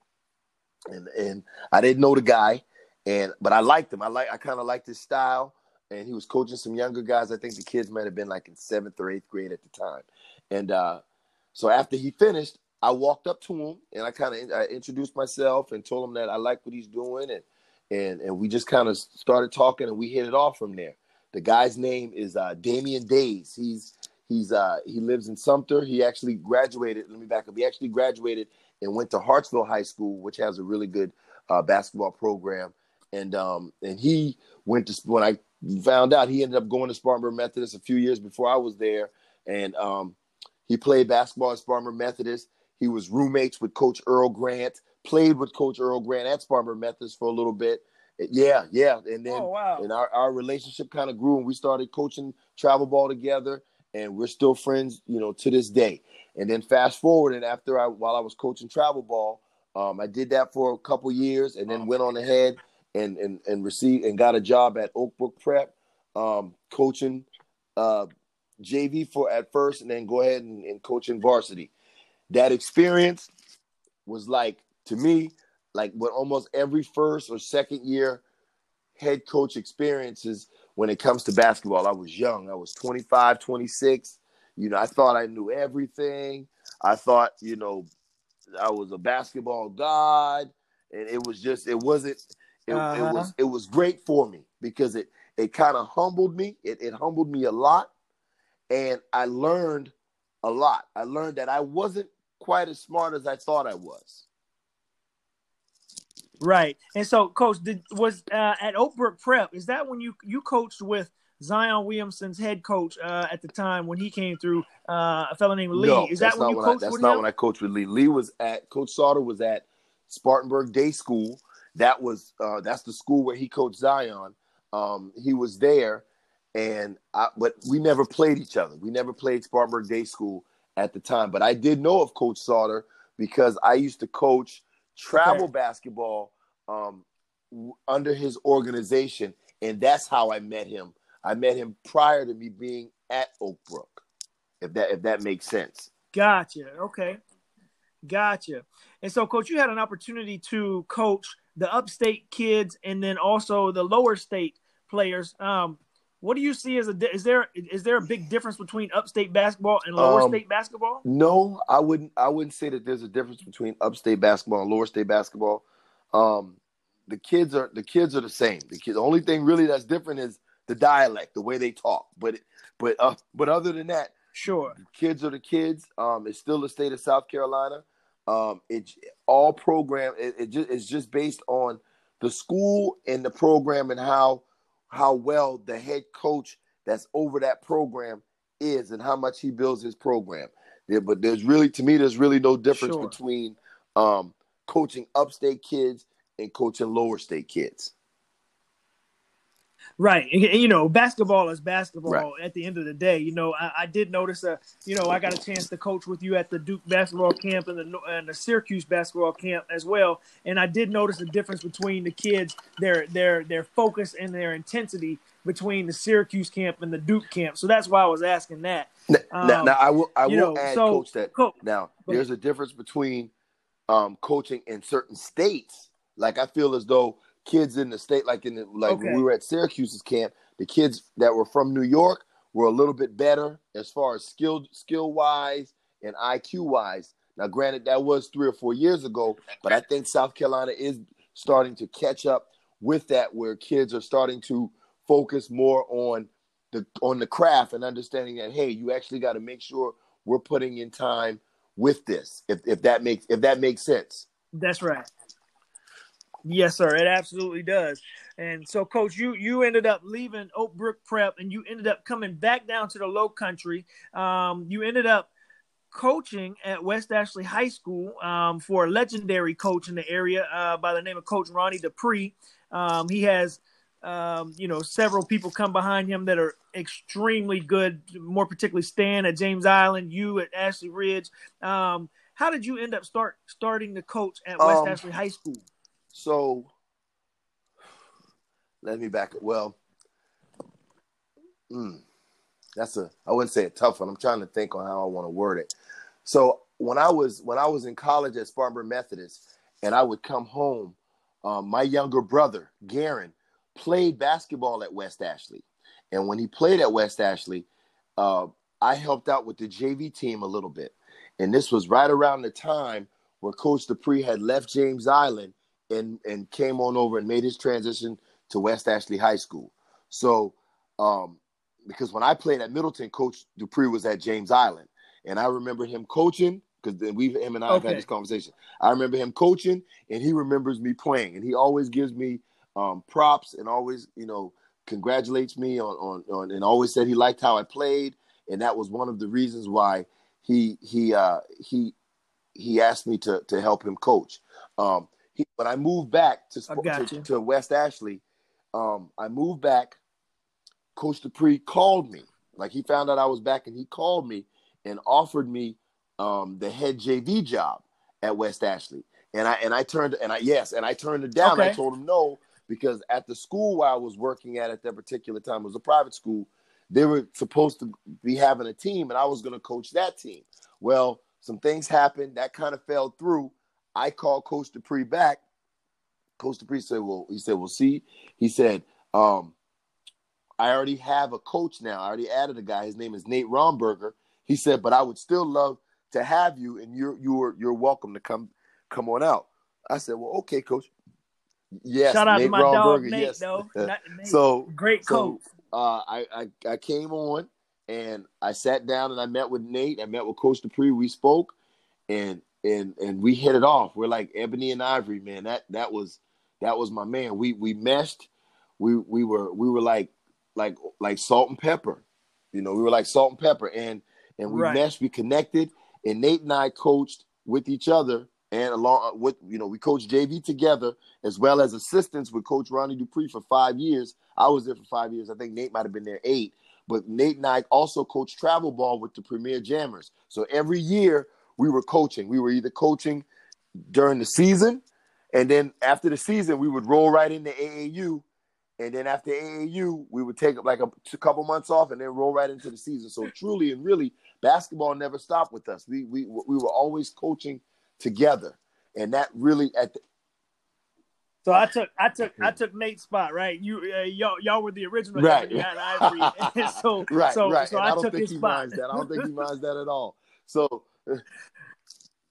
and and i didn't know the guy and but I liked him. I like I kind of liked his style, and he was coaching some younger guys. I think the kids might have been like in seventh or eighth grade at the time. And uh, so after he finished, I walked up to him and I kind of I introduced myself and told him that I like what he's doing, and and and we just kind of started talking and we hit it off from there. The guy's name is uh, Damian Days. He's he's uh, he lives in Sumter. He actually graduated. Let me back up. He actually graduated and went to Hartsville High School, which has a really good uh, basketball program and um and he went to when I found out he ended up going to Spartanburg Methodist a few years before I was there, and um he played basketball at Spartanburg Methodist. He was roommates with Coach Earl Grant. Played with Coach Earl Grant at Spartanburg Methodist for a little bit. Yeah, yeah, and then oh wow! and our, our relationship kind of grew and we started coaching travel ball together and we're still friends you know to this day and then fast forward and after i while i was coaching travel ball um, i did that for a couple years and then went on ahead and and and received and got a job at oakbrook prep um, coaching uh, jv for at first and then go ahead and, and coaching varsity that experience was like to me like what almost every first or second year head coach experiences when it comes to basketball. I was young. I was 25, 26. You know, I thought I knew everything. I thought, you know, I was a basketball god. And it was just, it wasn't, it, Uh-huh. it was, it was great for me because it, it kind of humbled me. It, it humbled me a lot. And I learned a lot. I learned that I wasn't quite as smart as I thought I was. Right. And so, coach, did was uh, at Oakbrook Prep? Is that when you you coached with Zion Williamson's head coach uh, at the time when he came through? Uh, a fellow named Lee. No, is that when you when coached I, that's not him? when I coached with Lee. Lee was at Coach Sartor was at Spartanburg Day School. That was uh, that's the school where he coached Zion. Um, he was there, and I, but we never played each other. We never played Spartanburg Day School at the time. But I did know of Coach Sartor because I used to coach travel okay. basketball um, under his organization, and that's how I met him. I met him prior to me being at Oak Brook, if that if that makes sense. Gotcha. Okay. Gotcha. And so, coach, you had an opportunity to coach the upstate kids and then also the lower state players. Um, what do you see as a is there is there a big difference between upstate basketball and lower um, state basketball? No, I wouldn't. I wouldn't say that there's a difference between upstate basketball and lower state basketball. Um, the kids are the kids are the same. The kids, the only thing really that's different is the dialect, the way they talk. But but uh, but other than that, sure, kids are the kids. Um, it's still the state of South Carolina. Um, it all program. It, it just it's just based on the school and the program and how how well the head coach that's over that program is and how much he builds his program. Yeah, but there's really, to me, there's really no difference sure. between um, coaching upstate kids and coaching lower state kids. Right. And, you know, basketball is basketball right. at the end of the day. You know, I, I, did notice, a, you know, I got a chance to coach with you at the Duke basketball camp and the, and the Syracuse basketball camp as well. And I did notice the difference between the kids, their, their, their focus and their intensity between the Syracuse camp and the Duke camp. So that's why I was asking that. Now, um, now, now I will, I will know, add, so, coach, that coach, now there's a difference between um, coaching in certain states. Like I feel as though – kids in the state, like in the, like okay. when we were at Syracuse's camp, the kids that were from New York were a little bit better as far as skill skill wise and IQ wise. Now, granted, that was three or four years ago, but I think South Carolina is starting to catch up with that, where kids are starting to focus more on the on the craft and understanding that hey, you actually got to make sure we're putting in time with this. If if that makes if that makes sense. That's right. Yes, sir. It absolutely does. And so, Coach, you you ended up leaving Oak Brook Prep, and you ended up coming back down to the Low Country. Um, you ended up coaching at West Ashley High School um, for a legendary coach in the area uh, by the name of Coach Ronnie Dupree. Um, he has, um, you know, several people come behind him that are extremely good. More particularly, Stan at James Island, you at Ashley Ridge. Um, how did you end up start starting the coach at West um, Ashley High School? So let me back. Well, mm, that's a I wouldn't say a tough one. I'm trying to think on how I want to word it. So when I was when I was in college at Spartanburg Methodist, and I would come home, um, my younger brother Garen played basketball at West Ashley, and when he played at West Ashley, uh, I helped out with the JV team a little bit, and this was right around the time where Coach Dupree had left James Island and and came on over and made his transition to West Ashley High School. So, um, because when I played at Middleton, Coach Dupree was at James Island, and I remember him coaching because then we him and I okay. have had this conversation. I remember him coaching, and he remembers me playing, and he always gives me um, props and always you know congratulates me on, on on and always said he liked how I played, and that was one of the reasons why he he uh, he he asked me to to help him coach. Um, when I moved back to, to, to, West Ashley, um, I moved back. Coach Dupree called me. Like he found out I was back, and he called me and offered me um, the head JV job at West Ashley. And I and I turned and I yes, and I turned it down. Okay. I told him no because at the school where I was working at at that particular time was a private school. They were supposed to be having a team, and I was going to coach that team. Well, some things happened that kind of fell through, I called Coach Dupree back. Coach Dupree said, "Well, he said, we'll see." He said, um, "I already have a coach now. I already added a guy. His name is Nate Romberger." He said, "But I would still love to have you, and you're you're you're welcome to come come on out." I said, "Well, okay, Coach." Yes, shout out Nate to my Romberger, dog Nate, yes. though. [LAUGHS] Nate. so great coach. So, uh, I, I I came on and I sat down and I met with Nate. I met with Coach Dupree. We spoke, and and and we hit it off. We're like ebony and ivory, man. That that was that was my man. We we meshed. We we were we were like like like salt and pepper. You know, we were like salt and pepper, and and we right. meshed. We connected, and Nate and I coached with each other, and along uh, with you know we coached JV together as well as assistants with Coach Ronnie Dupree for five years. I was there for five years. I think Nate might have been there eight, but Nate and I also coached travel ball with the Premier Jammers. So every year we were coaching. We were either coaching during the season, and then after the season we would roll right into AAU, and then after AAU we would take like a, a couple months off and then roll right into the season. So truly and really, basketball never stopped with us. We we we were always coaching together, and that really at the, so I took I took I took Nate's spot, right? You uh, y'all y'all were the original right. [LAUGHS] [LAUGHS] So right, so, right. So I, I don't think he spot. minds that. I don't think he minds that at all. So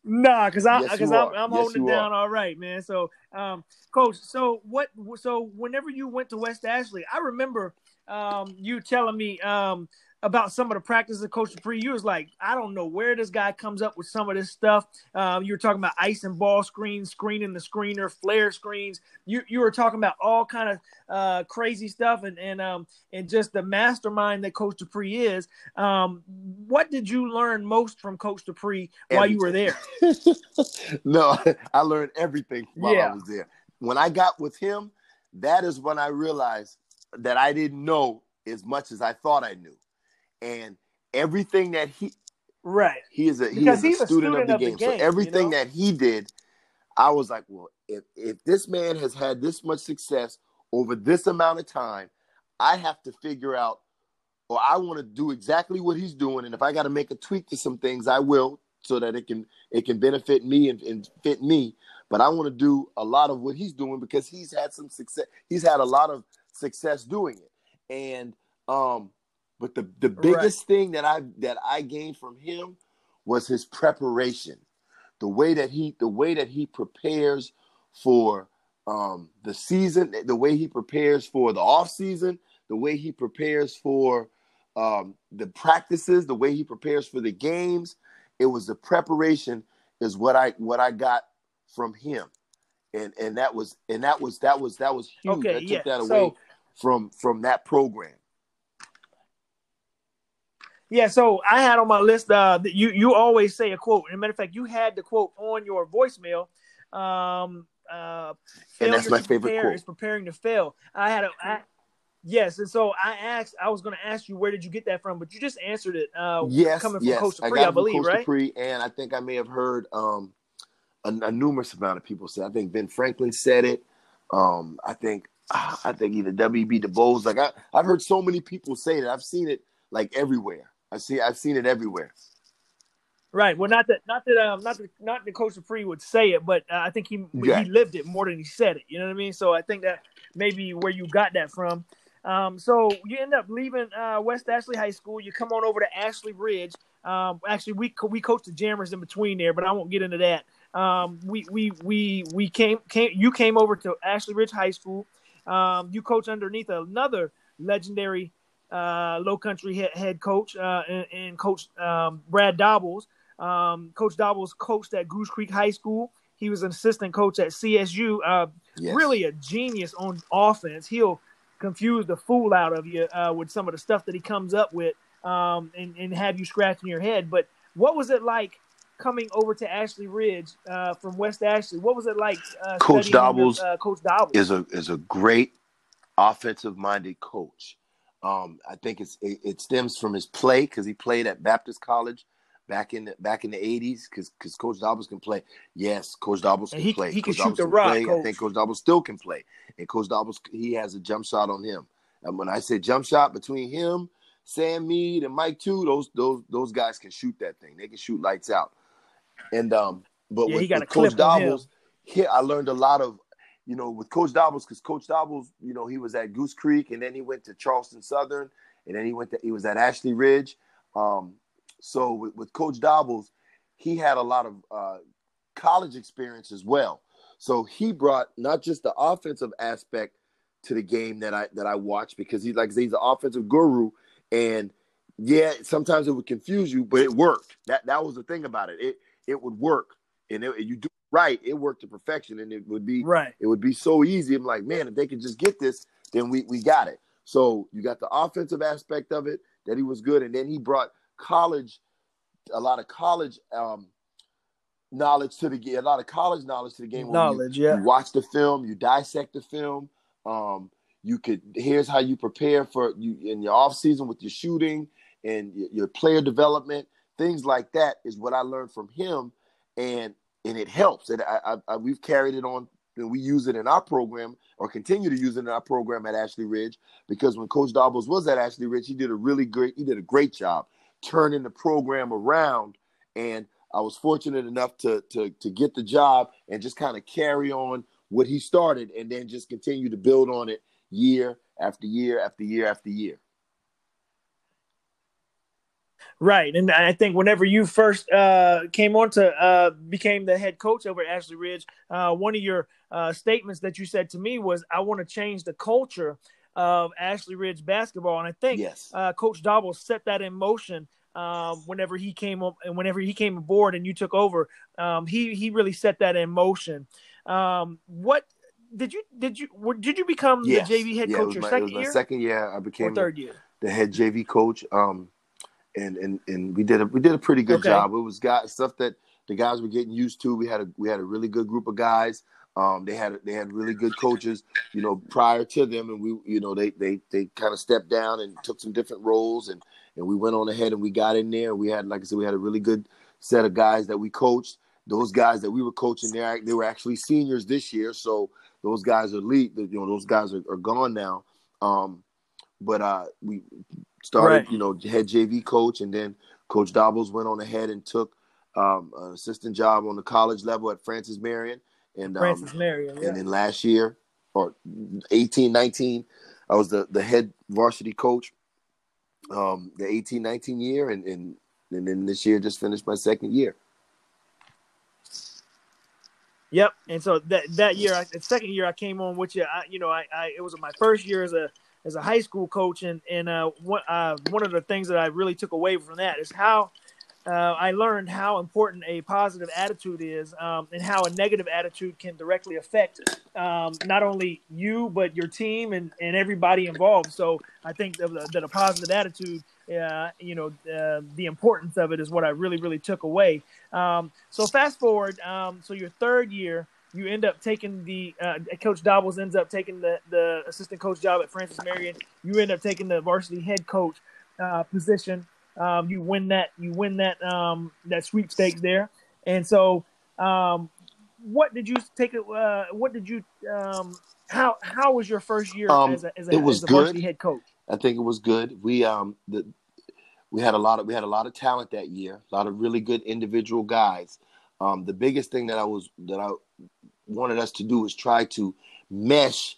Nah, because I Yes, because you I'm. I'm Yes, holding it down are. all right, man. So, um, coach, so what? So whenever you went to West Ashley, I remember um you telling me um about some of the practices of Coach Dupree. You was like, I don't know where this guy comes up with some of this stuff. Um, you were talking about ice and ball screens, screening the screener, flare screens. You you were talking about all kind of uh crazy stuff and and um and just the mastermind that Coach Dupree is. Um, what did you learn most from Coach Dupree while you were there? [LAUGHS] no, [LAUGHS] I learned everything while Yeah. I was there. When I got with him, that is when I realized that I didn't know as much as I thought I knew. And everything that he Right. he is a he Because is a he's a student, student of of the the game. game, so you everything know? that he did, I was like, well, if if this man has had this much success over this amount of time, I have to figure out or I want to do exactly what he's doing. And if I got to make a tweak to some things, I will so that it can it can benefit me and, and fit me. But I want to do a lot of what he's doing because he's had some success. He's had a lot of success doing it. And um, but the the biggest thing that I that I gained from him was his preparation. The way that he the way that he prepares for um the season, the way he prepares for the off season, the way he prepares for um, the practices, the way he prepares for the games. It was the preparation is what I what I got from him, and and that was and that was that was that was huge. Okay, I took yeah. that away So- from from that program. Yeah, so I had on my list uh that you you always say a quote. And a matter of fact, you had the quote on your voicemail. Um uh And that's my favorite prepare quote. is preparing to fail. I had a I, yes, and so I asked I was gonna ask you where did you get that from, but you just answered it uh yes, coming from yes, Coach I Dupree, I, from believe, Coach right? Dupree, and I think I may have heard um, a, a numerous amount of people say. I think Ben Franklin said it. Um, I think ah, I think either WB DeBose. Like I, I've heard so many people say it. I've seen it like everywhere. I see. I've seen it everywhere. Right. Well, not that, not that, um, not that, not that Coach Dupree would say it, but uh, I think he Yeah. he lived it more than he said it. You know what I mean? So I think that maybe where you got that from. Um, so you end up leaving uh, West Ashley High School. You come on over to Ashley Ridge. Um, actually, we we coached the Jammers in between there, but I won't get into that. Um, we we we we came came you came over to Ashley Ridge High School. Um, you coach underneath another legendary uh, Low Country head, head coach uh, and, and Coach um, Brad Dobbles. Um, coach Dobbles coached at Goose Creek High School. He was an assistant coach at CSU. Uh, Yes. Really a genius on offense. He'll confuse the fool out of you uh, with some of the stuff that he comes up with um, and, and have you scratching your head. But what was it like coming over to Ashley Ridge uh, from West Ashley? What was it like uh, Coach under, Dobbles uh, Coach Dobbles? is a is a great offensive minded coach. Um, I think it's it, it stems from his play because he played at Baptist College back in the, back in the eighties because because Coach Dobbles can play. Yes, Coach Dobbles can he- play. he can shoot the rock, play. I think Coach Dobbles still can play, and Coach Dobbles he has a jump shot on him. And when I say jump shot between him, Sam Mead, and Mike too, those those those guys can shoot that thing. They can shoot lights out. And um, but Yeah, with, he got with Coach clip on him. Dobbles, here I learned a lot of you know, with Coach Dobbles, because Coach Dobbles, you know, he was at Goose Creek, and then he went to Charleston Southern, and then he went to he was at Ashley Ridge. Um, so with, with Coach Dobbles, he had a lot of uh, college experience as well. So he brought not just the offensive aspect to the game that I that I watched because he's like he's an offensive guru, and yeah, sometimes it would confuse you, but it worked. That that was the thing about it. It it would work, and it, you do right. It worked to perfection, and it would be right. it would be so easy. I'm like, man, if they could just get this, then we we got it. So you got the offensive aspect of it that he was good, and then he brought college, a lot of college um, knowledge to the game, a lot of college knowledge to the game. where you- Knowledge, yeah. You watch the film, you dissect the film, um, you could here's how you prepare for you in your off season with your shooting and your, your player development things like that is what i learned from him and and it helps and I, I, I, we've carried it on and we use it in our program or continue to use it in our program at ashley ridge because when coach Daubos was at ashley ridge he did a really great he did a great job turning the program around and i was fortunate enough to to, to get the job and just kind of carry on what he started and then just continue to build on it year after year after year after year. Right, and I think whenever you first uh, came on to uh, became the head coach over at Ashley Ridge, uh, one of your uh, statements that you said to me was, "I want to change the culture of Ashley Ridge basketball," and I think yes. Uh, coach Daubos set that in motion um, whenever he came up and whenever he came aboard and you took over. Um, he he really set that in motion. Um, what did you did you did you become yes. the JV head yeah, coach your my, second year? second year, I became or third year. The head JV coach. Um, and and and we did a we did a pretty good okay. job. It was guys stuff that the guys were getting used to. We had a we had a really good group of guys. Um, they had they had really good coaches, you know, prior to them, and we, you know, they they they kind of stepped down and took some different roles, and and we went on ahead and we got in there. We had, like I said, we had a really good set of guys that we coached. Those guys that we were coaching, they they were actually seniors this year, so those guys are lead. You know, those guys are, are gone now. Um, but uh, we started, right. you know, head JV coach, and then Coach Daubos went on ahead and took um, an assistant job on the college level at Francis Marion. And um, Francis Marion, yeah. and then last year or 18, 19, I was the, the head varsity coach. Um, the 18, 19 year, and, and and then this year just finished my second year. Yep. And so that that year, the second year, I came on with you. I, you know, I, I it was my first year as a as a high school coach, and and uh, one uh, one of the things that I really took away from that is how uh, I learned how important a positive attitude is, um, and how a negative attitude can directly affect um, not only you but your team and, and everybody involved. So I think that, that a positive attitude uh, you know, uh, the importance of it is what I really, really took away. Um, so fast forward, um, so your third year, you end up taking the uh, coach Daubos ends up taking the, the assistant coach job at Francis Marion. You end up taking the varsity head coach uh, position. Um, you win that. You win that um, that sweepstakes there. And so, um, what did you take? Uh, what did you? Um, how how was your first year um, as a, as a, it was as a good. varsity head coach? I think it was good. We um the we had a lot of we had a lot of talent that year, a lot of really good individual guys. Um, the biggest thing that I was that I wanted us to do was try to mesh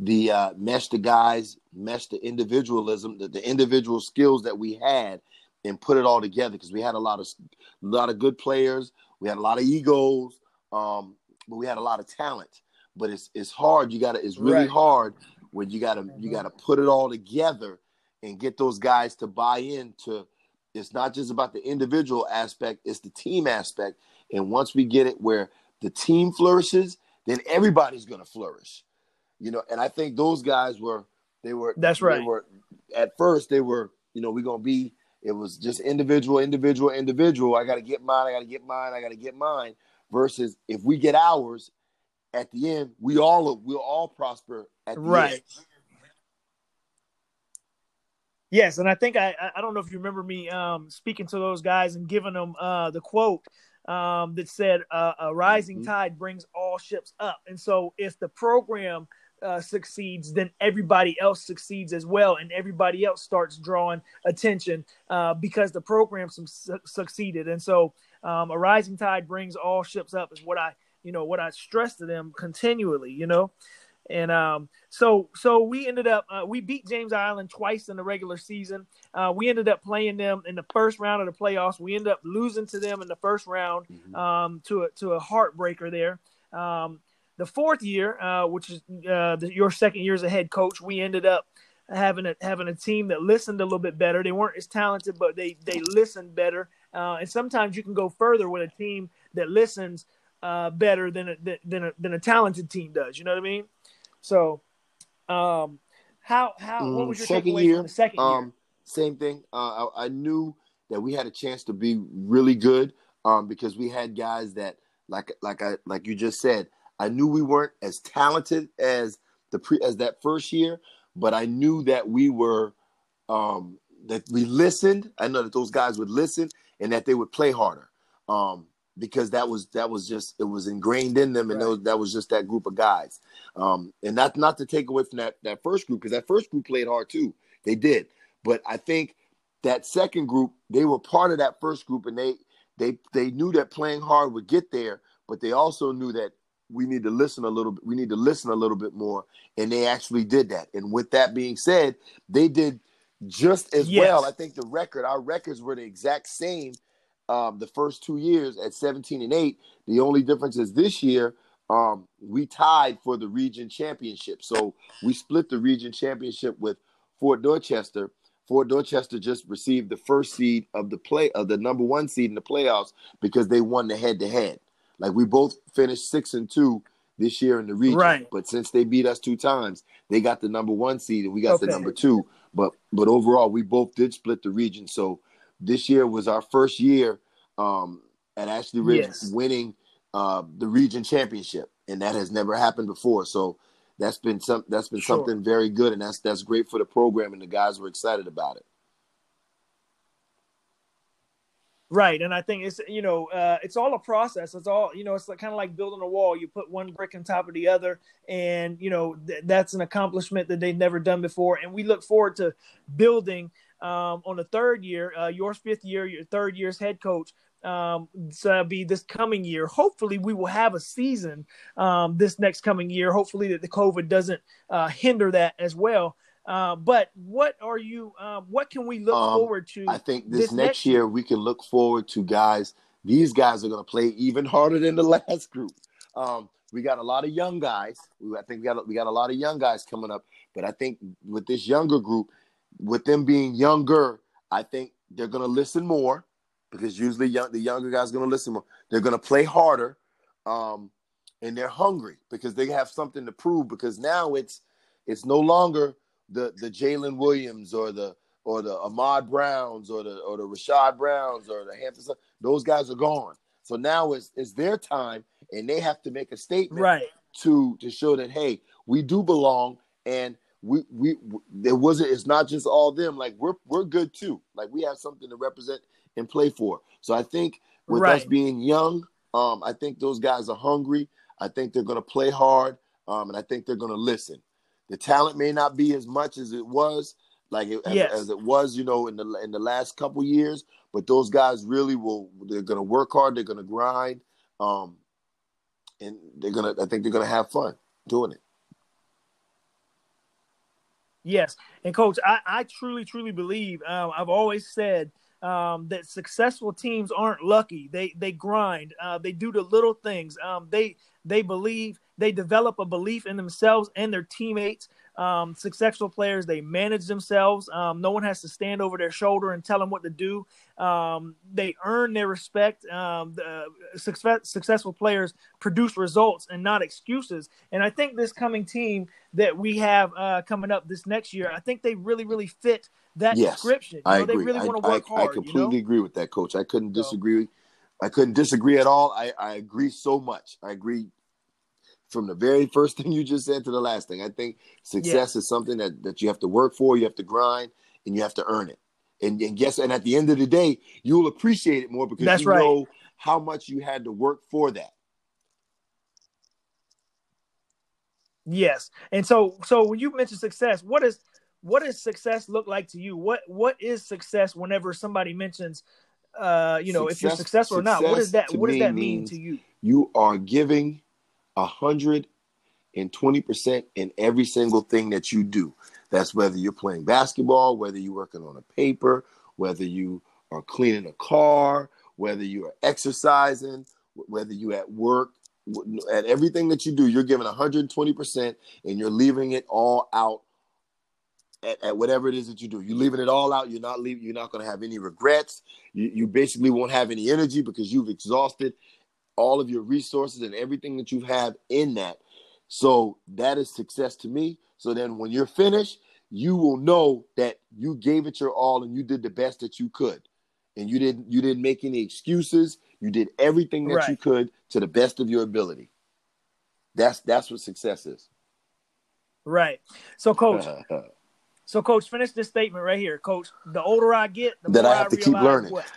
the uh, mesh the guys, mesh the individualism, the, the individual skills that we had, and put it all together because we had a lot of a lot of good players, we had a lot of egos, um, but we had a lot of talent. But it's it's hard. You gotta it's really right. hard when you gotta you gotta put it all together and get those guys to buy into it's not just about the individual aspect, it's the team aspect. And once we get it where the team flourishes, then everybody's gonna flourish. You know, and I think those guys were they were that's right. They were at first they were, you know, we're gonna be it was just individual, individual, individual. I gotta get mine, I gotta get mine, I gotta get mine. Versus if we get ours at the end, we all we'll all prosper at the right. end. Yes, and I think I I don't know if you remember me um, speaking to those guys and giving them uh, the quote um, that said uh, a rising mm-hmm. tide brings all ships up, and so if the program uh, succeeds, then everybody else succeeds as well, and everybody else starts drawing attention uh, because the program su- succeeded, and so um, a rising tide brings all ships up is what I you know what I stress to them continually, you know. And um, so so we ended up uh, we beat James Island twice in the regular season. Uh, we ended up playing them in the first round of the playoffs. We ended up losing to them in the first round mm-hmm. um, to a to a heartbreaker there. Um, the fourth year, uh, which is uh, the, your second year as a head coach, we ended up having a having a team that listened a little bit better. They weren't as talented, but they they listened better. Uh, and sometimes you can go further with a team that listens uh, better than a, than a, than a talented team does. You know what I mean? So, um, how how mm, what was your second year? the second year? Um, same thing. Uh, I, I, knew that we had a chance to be really good um, because we had guys that like like I like you just said. I knew we weren't as talented as the pre as that first year, but I knew that we were um, that we listened. I know that those guys would listen and that they would play harder. Um, because that was that was just it was ingrained in them, and right. that was just that group of guys. Um, and that's not to take away from that that first group because that first group played hard too. They did, but I think that second group they were part of that first group, and they they they knew that playing hard would get there, but they also knew that we need to listen a little bit. We need to listen a little bit more, and they actually did that. And with that being said, they did just as yes. well. I think the record, our records were the exact same um, the first two years at 17 and 8. The only difference is this year um, we tied for the region championship. So we split the region championship with Fort Dorchester. Fort Dorchester just received the first seed of the play of the number one seed in the playoffs because they won the head to head. Like we both finished six and two this year in the region. Right. But since they beat us two times, they got the number one seed and we got okay. the number two. But but overall, we both did split the region. So this year was our first year um, at Ashley Ridge yes. winning uh, the region championship, and that has never happened before. So that's been some that's been sure. something very good, and that's that's great for the program, and the guys were excited about it. Right, and I think it's you know uh, it's all a process. It's all you know. It's like, kind of like building a wall. You put one brick on top of the other, and you know th- that's an accomplishment that they've never done before. And we look forward to building um, on the third year, uh, your fifth year, your third year's head coach. Um, so be this coming year. Hopefully, we will have a season um, this next coming year. Hopefully, that the COVID doesn't uh, hinder that as well. Uh, but what are you? Uh, what can we look um, forward to? I think this, this next, next year, year we can look forward to guys. These guys are going to play even harder than the [LAUGHS] last group. Um, we got a lot of young guys. I think we got we got a lot of young guys coming up. But I think with this younger group, with them being younger, I think they're going to listen more because usually young, the younger guys going to listen more. They're going to play harder, um, and they're hungry because they have something to prove. Because now it's it's no longer the the Jalen Williams or the or the Ahmad Browns or the or the Rashad Browns or the Hampton. Those guys are gone. So now it's it's their time, and they have to make a statement right. to to show that hey, we do belong, and we we there wasn't it's not just all them. Like we're we're good too. Like we have something to represent and play for. So i think with right. us being young um i think those guys are hungry. I think they're going to play hard um and i think they're going to listen. The talent may not be as much as it was like it, yes. as, as, it was you know in the in the last couple years but those guys really will they're going to work hard they're going to grind um and they're going to i think they're going to have fun doing it Yes, and coach, I, I truly, truly believe. Um, I've always said um, that successful teams aren't lucky. They they grind. Uh, they do the little things. Um, they they believe. They develop a belief in themselves and their teammates um, successful players they manage themselves um, no one has to stand over their shoulder and tell them what to do um, they earn their respect um, the success, successful players produce results and not excuses and i think this coming team that we have uh, coming up this next year i think they really really fit that yes, description you I know, agree. they really I, want to work I, hard I completely you know? agree with that coach i couldn't disagree so, I couldn't disagree at all. I, I agree so much. I agree from the very first [LAUGHS] thing you just said to the last thing. I think success yeah. is something that, that you have to work for, you have to grind, and you have to earn it. And, and guess and at the end of the day, you'll appreciate it more because That's you right. know how much you had to work for that. Yes. And so so when you mention success, what is what does success look like to you? What what is success whenever somebody mentions uh you know success, if you're successful or not? What does that what does that mean to you? You are giving a hundred and twenty percent in every single thing that you do. That's whether you're playing basketball, whether you're working on a paper, whether you are cleaning a car, whether you are exercising, whether you're at work, at everything that you do, you're giving 120% and you're leaving it all out at, at, whatever it is that you do. You're leaving it all out. You're not leaving, you're not going to have any regrets. You, you basically won't have any energy because you've exhausted all of your resources and everything that you have in that. So that is success to me. So then when you're finished, you will know that you gave it your all and you did the best that you could. And you didn't you didn't make any excuses. You did everything that right. you could to the best of your ability. That's that's what success is. Right. So, coach. [LAUGHS] so, coach, finish this statement right here, coach. The older I get, the that more I have I to keep learning. What?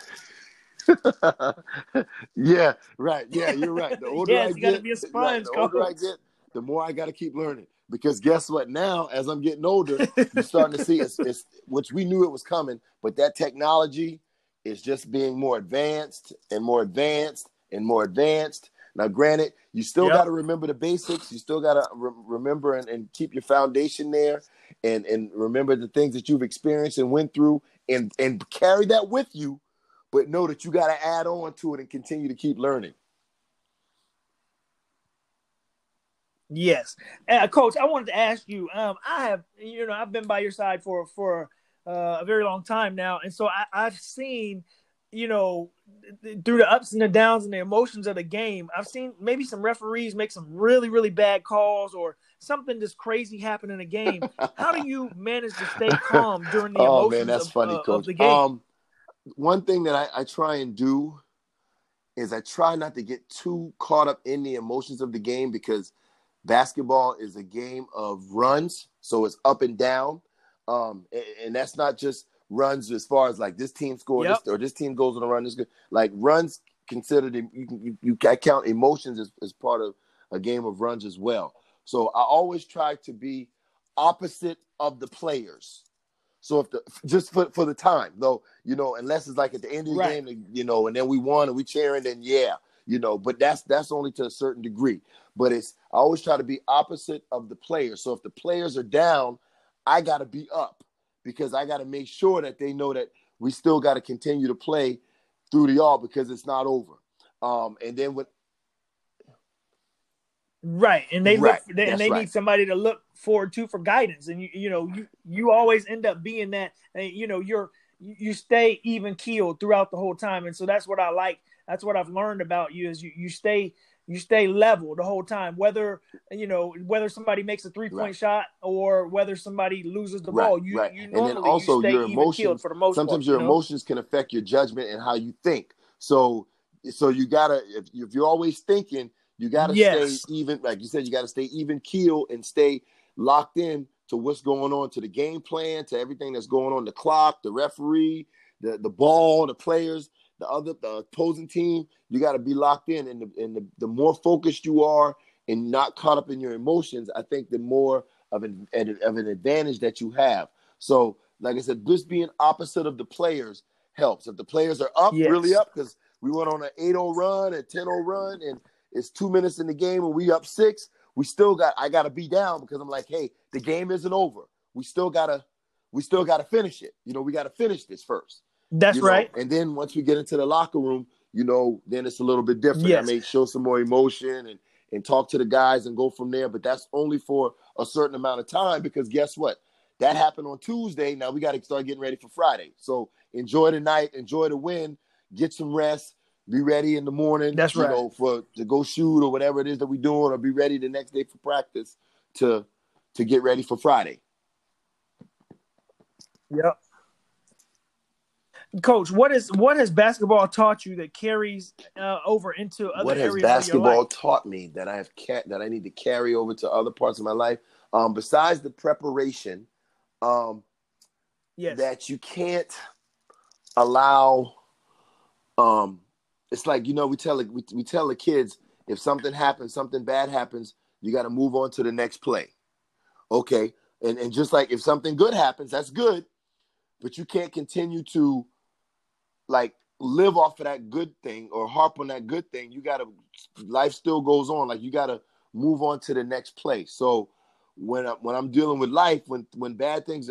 [LAUGHS] yeah, right. Yeah, you're right. The [LAUGHS] older yes, I gotta get, be a sponge, [LAUGHS] right, the older I get, the more I got to keep learning. Because guess what? Now, as I'm getting older, you're starting to see it's, it's which we knew it was coming, but that technology is just being more advanced and more advanced and more advanced. Now, granted, you still Yep. got to remember the basics. You still got to re- remember and, and keep your foundation there, and and remember the things that you've experienced and went through, and and carry that with you. But know that you got to add on to it and continue to keep learning. Yes, uh, coach. I wanted to ask you. Um, I have, you know, I've been by your side for for uh, a very long time now, and so I, I've seen, you know, th- through the ups and the downs and the emotions of the game. I've seen maybe some referees make some really really bad calls or something just crazy happen in a game. [LAUGHS] How do you manage to stay calm during the oh emotions man, that's of, funny, uh, of the game? Um, one thing that I, I try and do is I try not to get too caught up in the emotions of the game because basketball is a game of runs, so it's up and down, um, and, and that's not just runs as far as like this team scored Yep. or this team goes on a run. This good like runs considered you can you, you I count emotions as, as part of a game of runs as well. So I always try to be opposite of the players. So if the [LAUGHS] just for, for the time though, you know, unless it's like at the end of the Right. game, you know, and then we won and we cheering, then yeah, you know, but that's that's only to a certain degree. But it's I always try to be opposite of the players. So if the players are down, I got to be up because I got to make sure that they know that we still got to continue to play through the all because it's not over. Um, and then when Right, and they Right, look, they, and they right. need somebody to look forward to for guidance, and you you know you you always end up being that, and you know you're you stay even keeled throughout the whole time, and so that's what I like. That's what I've learned about you is you you stay you stay level the whole time, whether you know whether somebody makes a three point Right. shot or whether somebody loses the Right, ball. You right. you And then normally also you your emotions- for the most sometimes part. your you know? emotions can affect your judgment and how you think. So so you gotta if, if you're always thinking, you gotta Yes. stay even like you said, you gotta stay even keel and stay locked in to what's going on, to the game plan, to everything that's going on, the clock, the referee, the the ball, the players, the other the opposing team. You gotta be locked in, and the and the, the more focused you are and not caught up in your emotions, I think the more of an of an advantage that you have. So, like I said, just being opposite of the players helps. If the players are up, Yes. really up, because we went on an 8-0 run, a 10-0 run, and it's two minutes in the game and we up six, we still got I gotta be down because I'm like, hey, the game isn't over. We still gotta we still gotta finish it. You know, we gotta finish this first. That's you know? right. And then once we get into the locker room, you know, then it's a little bit different. Yes. I may show some more emotion and and talk to the guys and go from there. But that's only for a certain amount of time because guess what? That happened on Tuesday. Now we got to start getting ready for Friday. So enjoy the night, enjoy the win, get some rest, be ready in the morning. That's you right. know, for to go shoot or whatever it is that we're doing, or be ready the next day for practice to to get ready for Friday. Yep. Coach, what is what has basketball taught you that carries uh, over into other what has areas of your basketball taught me that I have ca- that I need to carry over to other parts of my life? Um, besides the preparation, um, Yes. that you can't allow. Um, it's like you know we tell we, we tell the kids if something happens, something bad happens, you got to move on to the next play. Okay, and and just like if something good happens, that's good, but you can't continue to like live off of that good thing or harp on that good thing. You got to life still goes on. Like you got to move on to the next place. So when I, when I'm dealing with life, when when bad things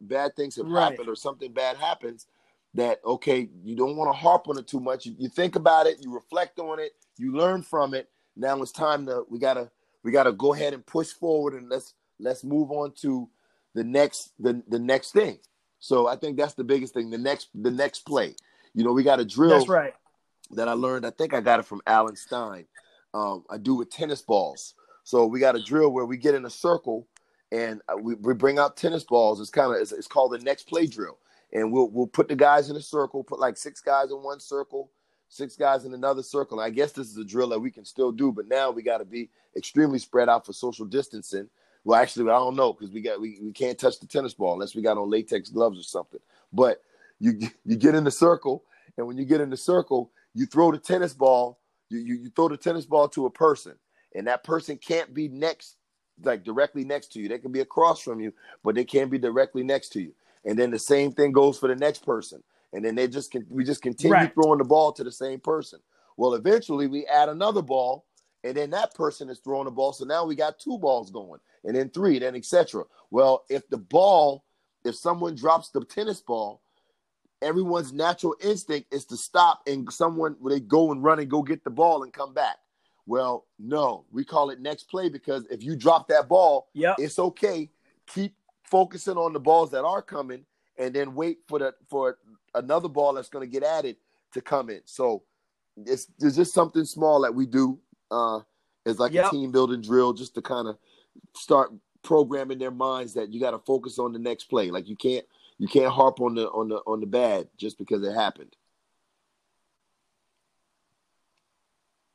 bad things have Right. happened or something bad happens, that okay, you don't want to harp on it too much. You, you think about it, you reflect on it, you learn from it. Now it's time to we gotta we gotta go ahead and push forward and let's let's move on to the next the the next thing. So I think that's the biggest thing. The next the next play. You know, we got a drill That's right. that I learned. I think I got it from Alan Stein. Um, I do with tennis balls. So we got a drill where we get in a circle and uh, we, we bring out tennis balls. It's kind of it's, it's called the next play drill, and we'll we'll put the guys in a circle, put like six guys in one circle, six guys in another circle. I guess this is a drill that we can still do, but now we got to be extremely spread out for social distancing. Well, actually, I don't know because we got we, we can't touch the tennis ball unless we got on latex gloves or something. But you you get in the circle, and when you get in the circle, you throw the tennis ball. You, you, you throw the tennis ball to a person, and that person can't be next, like directly next to you. They can be across from you, but they can't be directly next to you. And then the same thing goes for the next person. And then they just can we just continue right. throwing the ball to the same person. Well, eventually we add another ball, and then that person is throwing the ball. So now we got two balls going, and then three, then etc. Well, if the ball, if someone drops the tennis ball, everyone's natural instinct is to stop and someone they go and run and go get the ball and come back. Well, no, we call it next play because if you drop that ball, yep. it's okay. Keep focusing on the balls that are coming and then wait for the for another ball that's going to get added to come in. So it's there's just something small that we do uh as like yep. a team building drill just to kind of start programming their minds that you got to focus on the next play. Like you can't you can't harp on the on the on the bad just because it happened.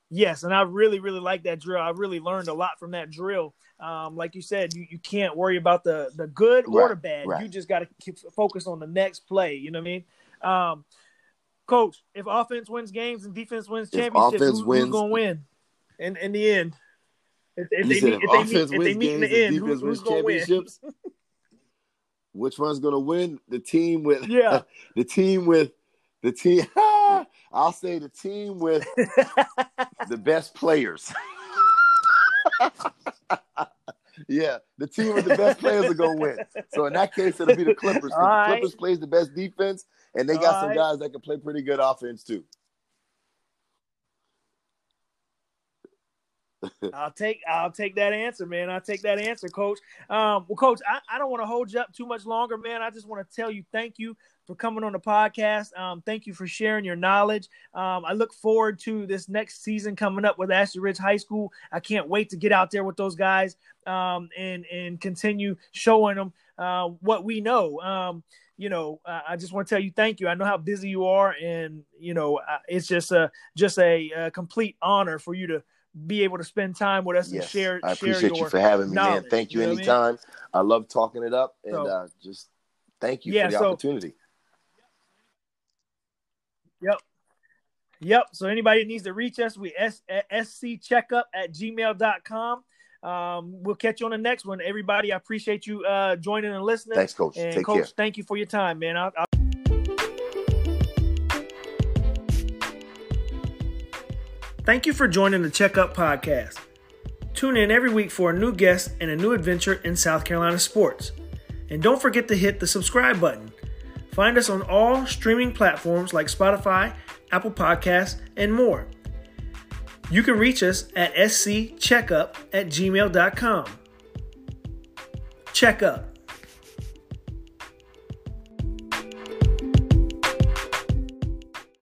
Yes, and I really, really like that drill. I really learned a lot from that drill. Um, like you said, you, you can't worry about the the good or the bad. Right. You just got to focus on the next play. You know what I mean? Um, Coach, if offense wins games and defense wins championships, who, wins, who's going to win in in the end? If, if they, meet, if they meet, if they meet in the end, who, who's win? Which one's going to win? The team with [LAUGHS] yeah, [LAUGHS] the team with [LAUGHS] the team. I'll say the team with [LAUGHS] the best players. [LAUGHS] yeah, the team with the best players are gonna win. So in that case, it'll be the Clippers. The right. Clippers plays the best defense, and they got All some right. guys that can play pretty good offense too. I'll take I'll take that answer, man. I'll take that answer, coach. Um, well, coach, I, I don't want to hold you up too much longer, man. I just want to tell you thank you for coming on the podcast. Um, thank you for sharing your knowledge. Um, I look forward to this next season coming up with Ashley Ridge High School. I can't wait to get out there with those guys um, and and continue showing them uh, what we know. Um, you know, I just want to tell you thank you. I know how busy you are, and you know, it's just a just a, a complete honor for you to be able to spend time with us yes, and share. I appreciate you for having me, man. Thank you, you anytime. I, mean? I, love talking it up, and so, uh, just thank you yeah, for the so, opportunity. Yep. Yep. So anybody that needs to reach us, we s sccheckup at gmail.com. Um, we'll catch you on the next one. Everybody, I appreciate you uh, joining and listening. Thanks, Coach. And Take Coach, care. thank you for your time, man. I'll, I'll... Thank you for joining the Checkup Podcast. Tune in every week for a new guest and a new adventure in South Carolina sports. And don't forget to hit the subscribe button. Find us on all streaming platforms like Spotify, Apple Podcasts, and more. You can reach us at sccheckup at gmail.com. Check up.